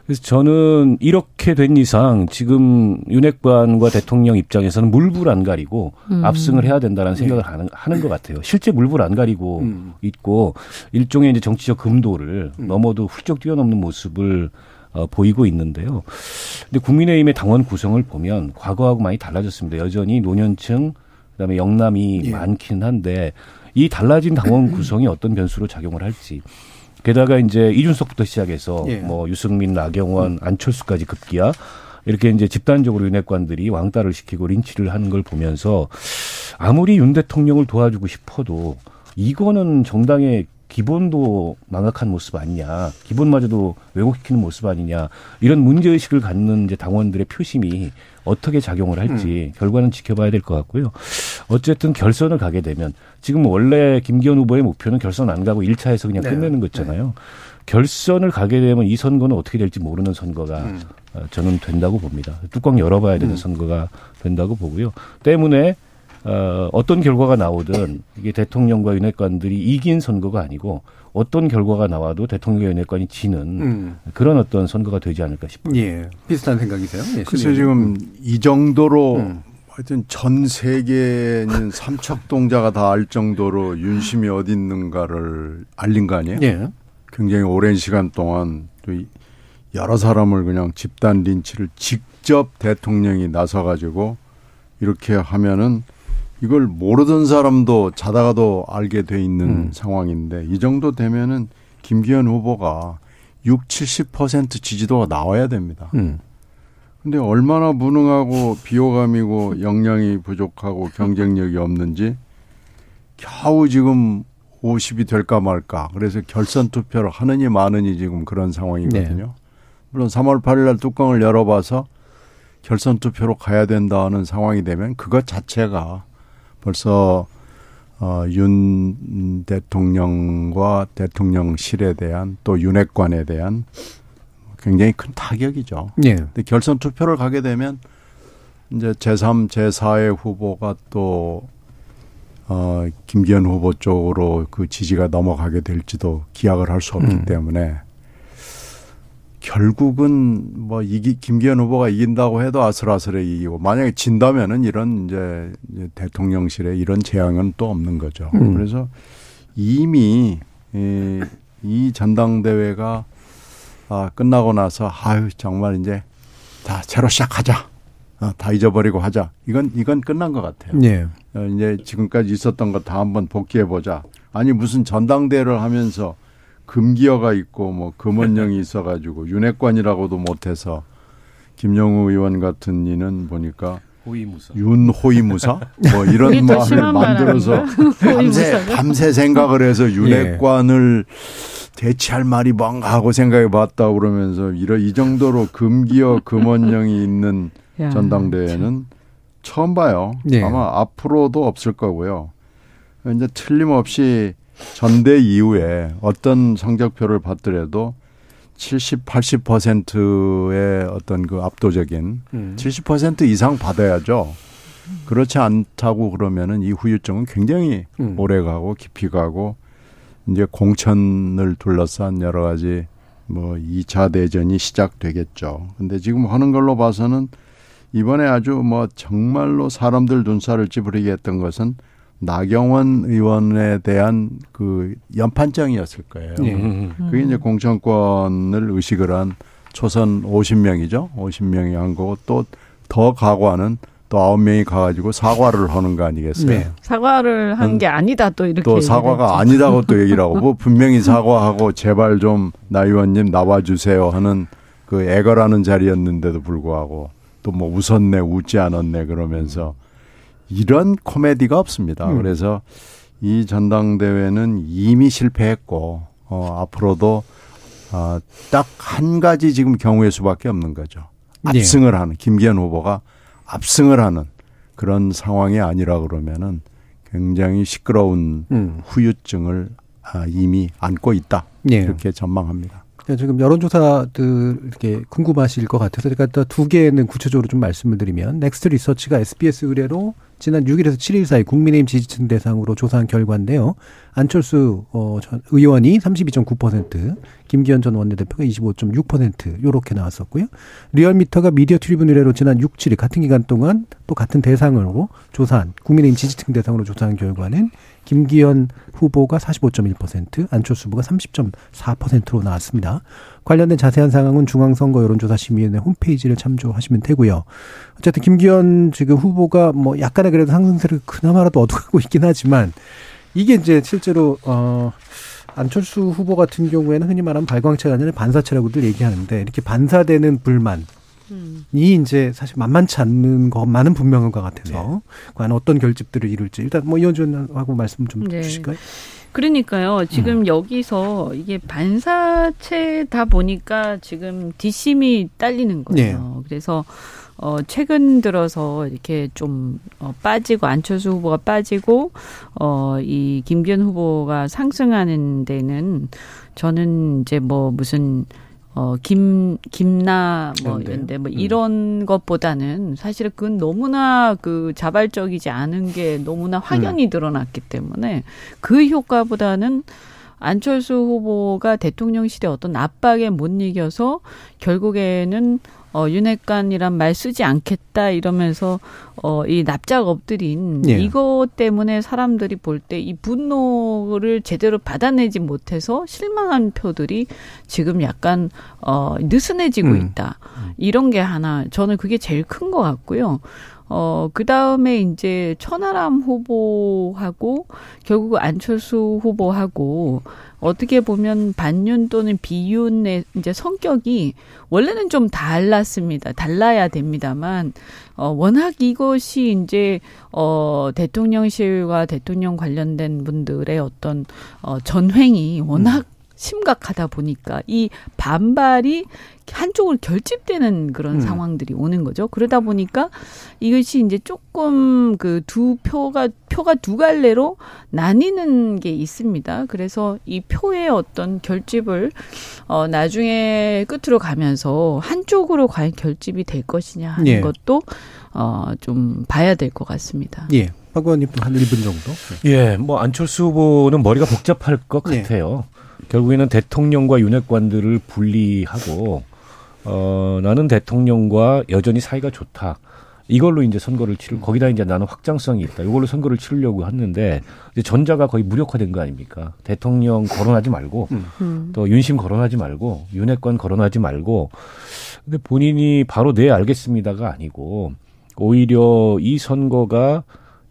Speaker 2: 음.
Speaker 8: 그래서 저는 이렇게 된 이상 지금 윤핵관과 대통령 입장에서는 물불 안 가리고
Speaker 6: 음.
Speaker 8: 압승을 해야 된다는 생각을 하는, 하는 것 같아요. 실제 물불 안 가리고
Speaker 2: 음.
Speaker 8: 있고 일종의 이제 정치적 금도를 넘어도 훌쩍 뛰어넘는 모습을 어, 보이고 있는데요. 근데 국민의힘의 당원 구성을 보면 과거하고 많이 달라졌습니다. 여전히 노년층 그다음에 영남이
Speaker 2: 예.
Speaker 8: 많기는 한데 이 달라진 당원 구성이 어떤 변수로 작용을 할지 게다가 이제 이준석부터 시작해서
Speaker 2: 예.
Speaker 8: 뭐 유승민, 나경원, 안철수까지 급기야 이렇게 이제 집단적으로 윤핵관들이 왕따를 시키고 린치를 하는 걸 보면서 아무리 윤 대통령을 도와주고 싶어도 이거는 정당의 기본도 망각한 모습 아니냐, 기본마저도 왜곡시키는 모습 아니냐 이런 문제 의식을 갖는 이제 당원들의 표심이 어떻게 작용을 할지 결과는 지켜봐야 될 것 같고요. 어쨌든 결선을 가게 되면 지금 원래 김기현 후보의 목표는 결선 안 가고 1차에서 그냥
Speaker 2: 네.
Speaker 8: 끝내는 거잖아요. 결선을 가게 되면 이 선거는 어떻게 될지 모르는 선거가
Speaker 2: 음.
Speaker 8: 어, 저는 된다고 봅니다. 뚜껑 열어봐야 되는 선거가 된다고 보고요. 때문에 어, 어떤 결과가 나오든 이게 대통령과 윤핵관들이 이긴 선거가 아니고 어떤 결과가 나와도 대통령과 윤핵관이 지는
Speaker 2: 음.
Speaker 8: 그런 어떤 선거가 되지 않을까 싶어요.
Speaker 2: 예. 비슷한 생각이세요? 예.
Speaker 7: 글쎄. 지금 이 정도로
Speaker 2: 음.
Speaker 7: 하여튼 전 세계는 (laughs) 삼척동자가 다 알 정도로 윤심이 어디 있는가를 알린 거 아니에요?
Speaker 2: 예.
Speaker 7: 굉장히 오랜 시간 동안 또 이- 여러 사람을 그냥 집단 린치를 직접 대통령이 나서 가지고 이렇게 하면은 이걸 모르던 사람도 자다가도 알게 돼 있는
Speaker 2: 음.
Speaker 7: 상황인데 이 정도 되면은 김기현 후보가 6, 70% 지지도가 나와야 됩니다.
Speaker 2: 음.
Speaker 7: 근데 얼마나 무능하고 비호감이고 역량이 부족하고 경쟁력이 없는지 겨우 지금 50이 될까 말까. 그래서 결선 투표를 하느니 마느니 지금 그런 상황이거든요. 물론 3월 8일 날 뚜껑을 열어봐서 결선 투표로 가야 된다는 상황이 되면 그것 자체가 벌써 어, 윤 대통령과 대통령실에 대한 또 윤핵관에 대한 굉장히 큰 타격이죠.
Speaker 2: 예.
Speaker 7: 근데 결선 투표를 가게 되면 이제 제3, 제4의 후보가 또 어, 김기현 후보 쪽으로 그 지지가 넘어가게 될지도 기약을 할 수 없기
Speaker 2: 음.
Speaker 7: 때문에 결국은 뭐 이기 김기현 후보가 이긴다고 해도 아슬아슬해 이기고 만약에 진다면은 이런 이제, 대통령실에 이런 재앙은 또 없는 거죠.
Speaker 2: 음.
Speaker 7: 그래서 이미 이, 이 전당대회가 아, 끝나고 나서 아유 정말 이제 다 새로 시작하자. 어, 다 잊어버리고 하자. 이건 이건 끝난 것 같아요.
Speaker 2: 예.
Speaker 7: 어, 이제 지금까지 있었던 거 다 한번 복귀해 보자. 아니 무슨 전당대회를 하면서 금기어가 있고 뭐 금원령이 있어가지고 (laughs) 윤핵관이라고도 못해서 김영우 의원 같은 이는 보니까
Speaker 8: 호위무사.
Speaker 7: 윤호위무사 (laughs) 뭐 이런
Speaker 6: 더
Speaker 7: 말을 만들어서? (laughs) 밤새? 밤새 생각을 해서 윤핵관을 대체할 말이 뭔가 하고 생각해 봤다 그러면서 이런 이 정도로 금기어 금원령이 있는
Speaker 6: 야,
Speaker 7: 전당대회는 처음 봐요.
Speaker 2: 예.
Speaker 7: 아마 앞으로도 없을 거고요. 이제 틀림없이 전대 이후에 어떤 성적표를 받더라도 70, 80%의 어떤 그 압도적인
Speaker 2: 음.
Speaker 7: 70% 이상 받아야죠. 그렇지 않다고 그러면은 이 후유증은 굉장히
Speaker 2: 음.
Speaker 7: 오래 가고 깊이 가고 이제 공천을 둘러싼 여러 가지 뭐 2차 대전이 시작되겠죠. 근데 지금 하는 걸로 봐서는 이번에 아주 뭐 정말로 사람들 눈살을 찌푸리게 했던 것은 나경원 의원에 대한 그 연판장이었을 거예요.
Speaker 2: 예.
Speaker 8: 음.
Speaker 7: 그게 이제 공천권을 의식을 한 초선 50명이죠. 50명이 한 거고 또 더 각오하는 또 9명이 가가지고 사과를 하는 거 아니겠어요?
Speaker 2: 네.
Speaker 6: 사과를 한 게 아니다 또 이렇게
Speaker 7: 또 사과가. 아니다고 또 (laughs) 얘기를 하고 뭐 분명히 사과하고 제발 좀 나 의원님 나와주세요 하는 그 애걸하는 자리였는데도 불구하고 또 뭐 웃었네 웃지 않았네 그러면서 이런 코미디가 없습니다.
Speaker 2: 음.
Speaker 7: 그래서 이 전당대회는 이미 실패했고 어, 앞으로도 어, 딱 한 가지 지금 경우의 수밖에 없는 거죠.
Speaker 2: 예.
Speaker 7: 압승을 하는 김기현 후보가 압승을 하는 그런 상황이 아니라 그러면은 굉장히 시끄러운
Speaker 2: 음.
Speaker 7: 후유증을 아, 이미 안고 있다
Speaker 2: 예.
Speaker 7: 이렇게 전망합니다.
Speaker 2: 네, 지금 여론조사들 이렇게 궁금하실 것 같아서 제가 두 개는 구체적으로 좀 말씀을 드리면 넥스트 리서치가 SBS 의뢰로 지난 6일에서 7일 사이 국민의힘 지지층 대상으로 조사한 결과인데요. 안철수 어, 전 의원이 32.9%, 김기현 전 원내대표가 25.6% 요렇게 나왔었고요. 리얼미터가 미디어 트리뷴 의뢰로 지난 6, 7일 같은 기간 동안 또 같은 대상으로 조사한 국민의힘 지지층 대상으로 조사한 결과는 김기현 후보가 45.1%, 안철수 후보가 30.4%로 나왔습니다. 관련된 자세한 상황은 중앙선거 여론조사심의위원회 홈페이지를 참조하시면 되고요. 어쨌든 김기현 지금 후보가 뭐 약간의 그래도 상승세를 그나마라도 (laughs) 얻어가고 있긴 하지만 이게 이제 실제로 어 안철수 후보 같은 경우에는 흔히 말하면 발광체가 아니라 반사체라고들 얘기하는데 이렇게 반사되는 불만 이 이제 사실 만만치 않는 것만은 분명한 것 같아서 네. 과연 어떤 결집들을 이룰지 일단 뭐 이현준하고 말씀 좀 네. 주실까요?
Speaker 6: 그러니까요. 지금 음. 여기서 이게 반사체다 보니까 지금 뒷심이 딸리는 거예요. 네. 그래서 어, 최근 들어서 이렇게 좀 어, 빠지고 안철수 후보가 빠지고 어, 이 김기현 후보가 상승하는 데는 저는 이제 뭐 무슨 어, 김, 김나, 뭐, 이런데, 뭐, 음. 이런 것보다는 사실은 그건 너무나 그 자발적이지 않은 게 너무나 확연히 음. 드러났기 때문에 그 효과보다는 안철수 후보가 대통령실의 어떤 압박에 못 이겨서 결국에는 어, 윤핵관이란 말 쓰지 않겠다 이러면서 어, 이 납작 엎드린 예. 이것 때문에 사람들이 볼 때 이 분노를 제대로 받아내지 못해서 실망한 표들이 지금 약간 어, 느슨해지고 음. 있다. 이런 게 하나 저는 그게 제일 큰 것 같고요. 어, 그 다음에 이제 천하람 후보하고 결국 안철수 후보하고 어떻게 보면 반윤 또는 비윤의 이제 성격이 원래는 좀 달랐습니다. 달라야 됩니다만, 어, 워낙 이것이 이제, 어, 대통령실과 대통령 관련된 분들의 어떤, 어, 전횡이 워낙 음. 심각하다 보니까 이 반발이 한쪽으로 결집되는 그런 음. 상황들이 오는 거죠. 그러다 보니까 이것이 이제 조금 그 두 표가 표가 두 갈래로 나뉘는 게 있습니다. 그래서 이 표의 어떤 결집을 어 나중에 끝으로 가면서 한쪽으로 과연 결집이 될 것이냐 하는 예. 것도 어좀 봐야 될 것 같습니다.
Speaker 2: 예. 박 의원님도 한 1분 정도.
Speaker 8: 예, 뭐 안철수 후보는 머리가 복잡할 것 예. 같아요. 결국에는 대통령과 윤핵관들을 분리하고 어 나는 대통령과 여전히 사이가 좋다. 이걸로 이제 선거를 치를 거기다 이제 나는 확장성이 있다. 이걸로 선거를 치르려고 했는데 이제 전자가 거의 무력화된 거 아닙니까? 대통령 거론하지 말고 음. 또 윤심 거론하지 말고 윤핵관 거론하지 말고 근데 본인이 바로 네 알겠습니다가 아니고 오히려 이 선거가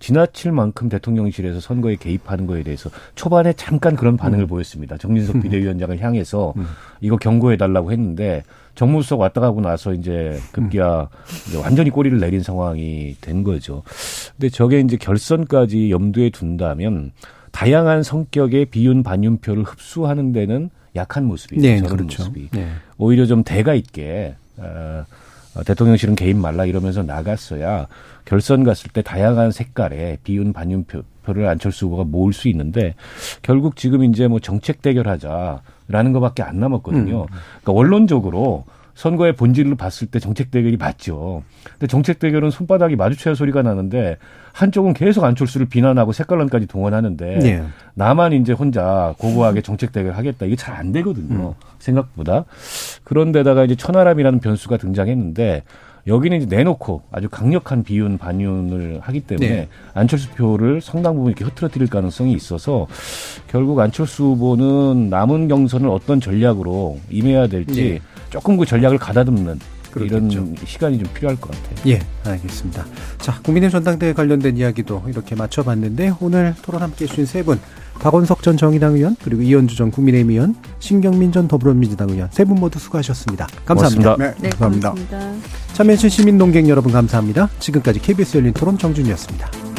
Speaker 8: 지나칠 만큼 대통령실에서 선거에 개입하는 거에 대해서 초반에 잠깐 그런 반응을 음. 보였습니다. 정진석 음. 비대위원장을 향해서 음. 이거 경고해 달라고 했는데 정무수석 왔다 가고 나서 이제 급기야 이제 완전히 꼬리를 내린 상황이 된 거죠. 근데 저게 이제 결선까지 염두에 둔다면 다양한 성격의 비윤 반윤표를 흡수하는 데는 약한 모습이에요. 네, 저런 그렇죠. 모습이 네. 오히려 좀 대가 있게 어, 어, 대통령실은 개입 말라 이러면서 나갔어야 결선 갔을 때 다양한 색깔의 비윤 반윤표를 안철수 후보가 모을 수 있는데 결국 지금 이제 뭐 정책 대결하자라는 것밖에 안 남았거든요. 음. 그러니까 원론적으로 선거의 본질로 봤을 때 정책 대결이 맞죠. 근데 정책 대결은 손바닥이 마주쳐야 소리가 나는데 한쪽은 계속 안철수를 비난하고 색깔론까지 동원하는데 네. 나만 이제 혼자 고고하게 정책 대결 하겠다. 이게 잘 안 되거든요. 음. 생각보다. 그런데다가 이제 천하람이라는 변수가 등장했는데 여기는 이제 내놓고 아주 강력한 비윤 반윤을 하기 때문에 네. 안철수 표를 상당 부분 이렇게 흐트러뜨릴 가능성이 있어서 결국 안철수 후보는 남은 경선을 어떤 전략으로 임해야 될지 네. 조금 그 전략을 가다듬는 그렇겠죠. 이런 시간이 좀 필요할 것 같아요.
Speaker 2: 예, 알겠습니다. 자, 국민의 전당대회 관련된 이야기도 이렇게 맞춰봤는데 오늘 토론 함께 해 주신 세 분, 박원석 전 정의당 의원 그리고 이현주 전 국민의힘 의원, 신경민 전 더불어민주당 의원 세 분 모두 수고하셨습니다.
Speaker 6: 감사합니다. 네, 감사합니다. 네, 감사합니다.
Speaker 2: 참여해주신 시민농객 여러분 감사합니다. 지금까지 KBS 열린 토론 정준이었습니다.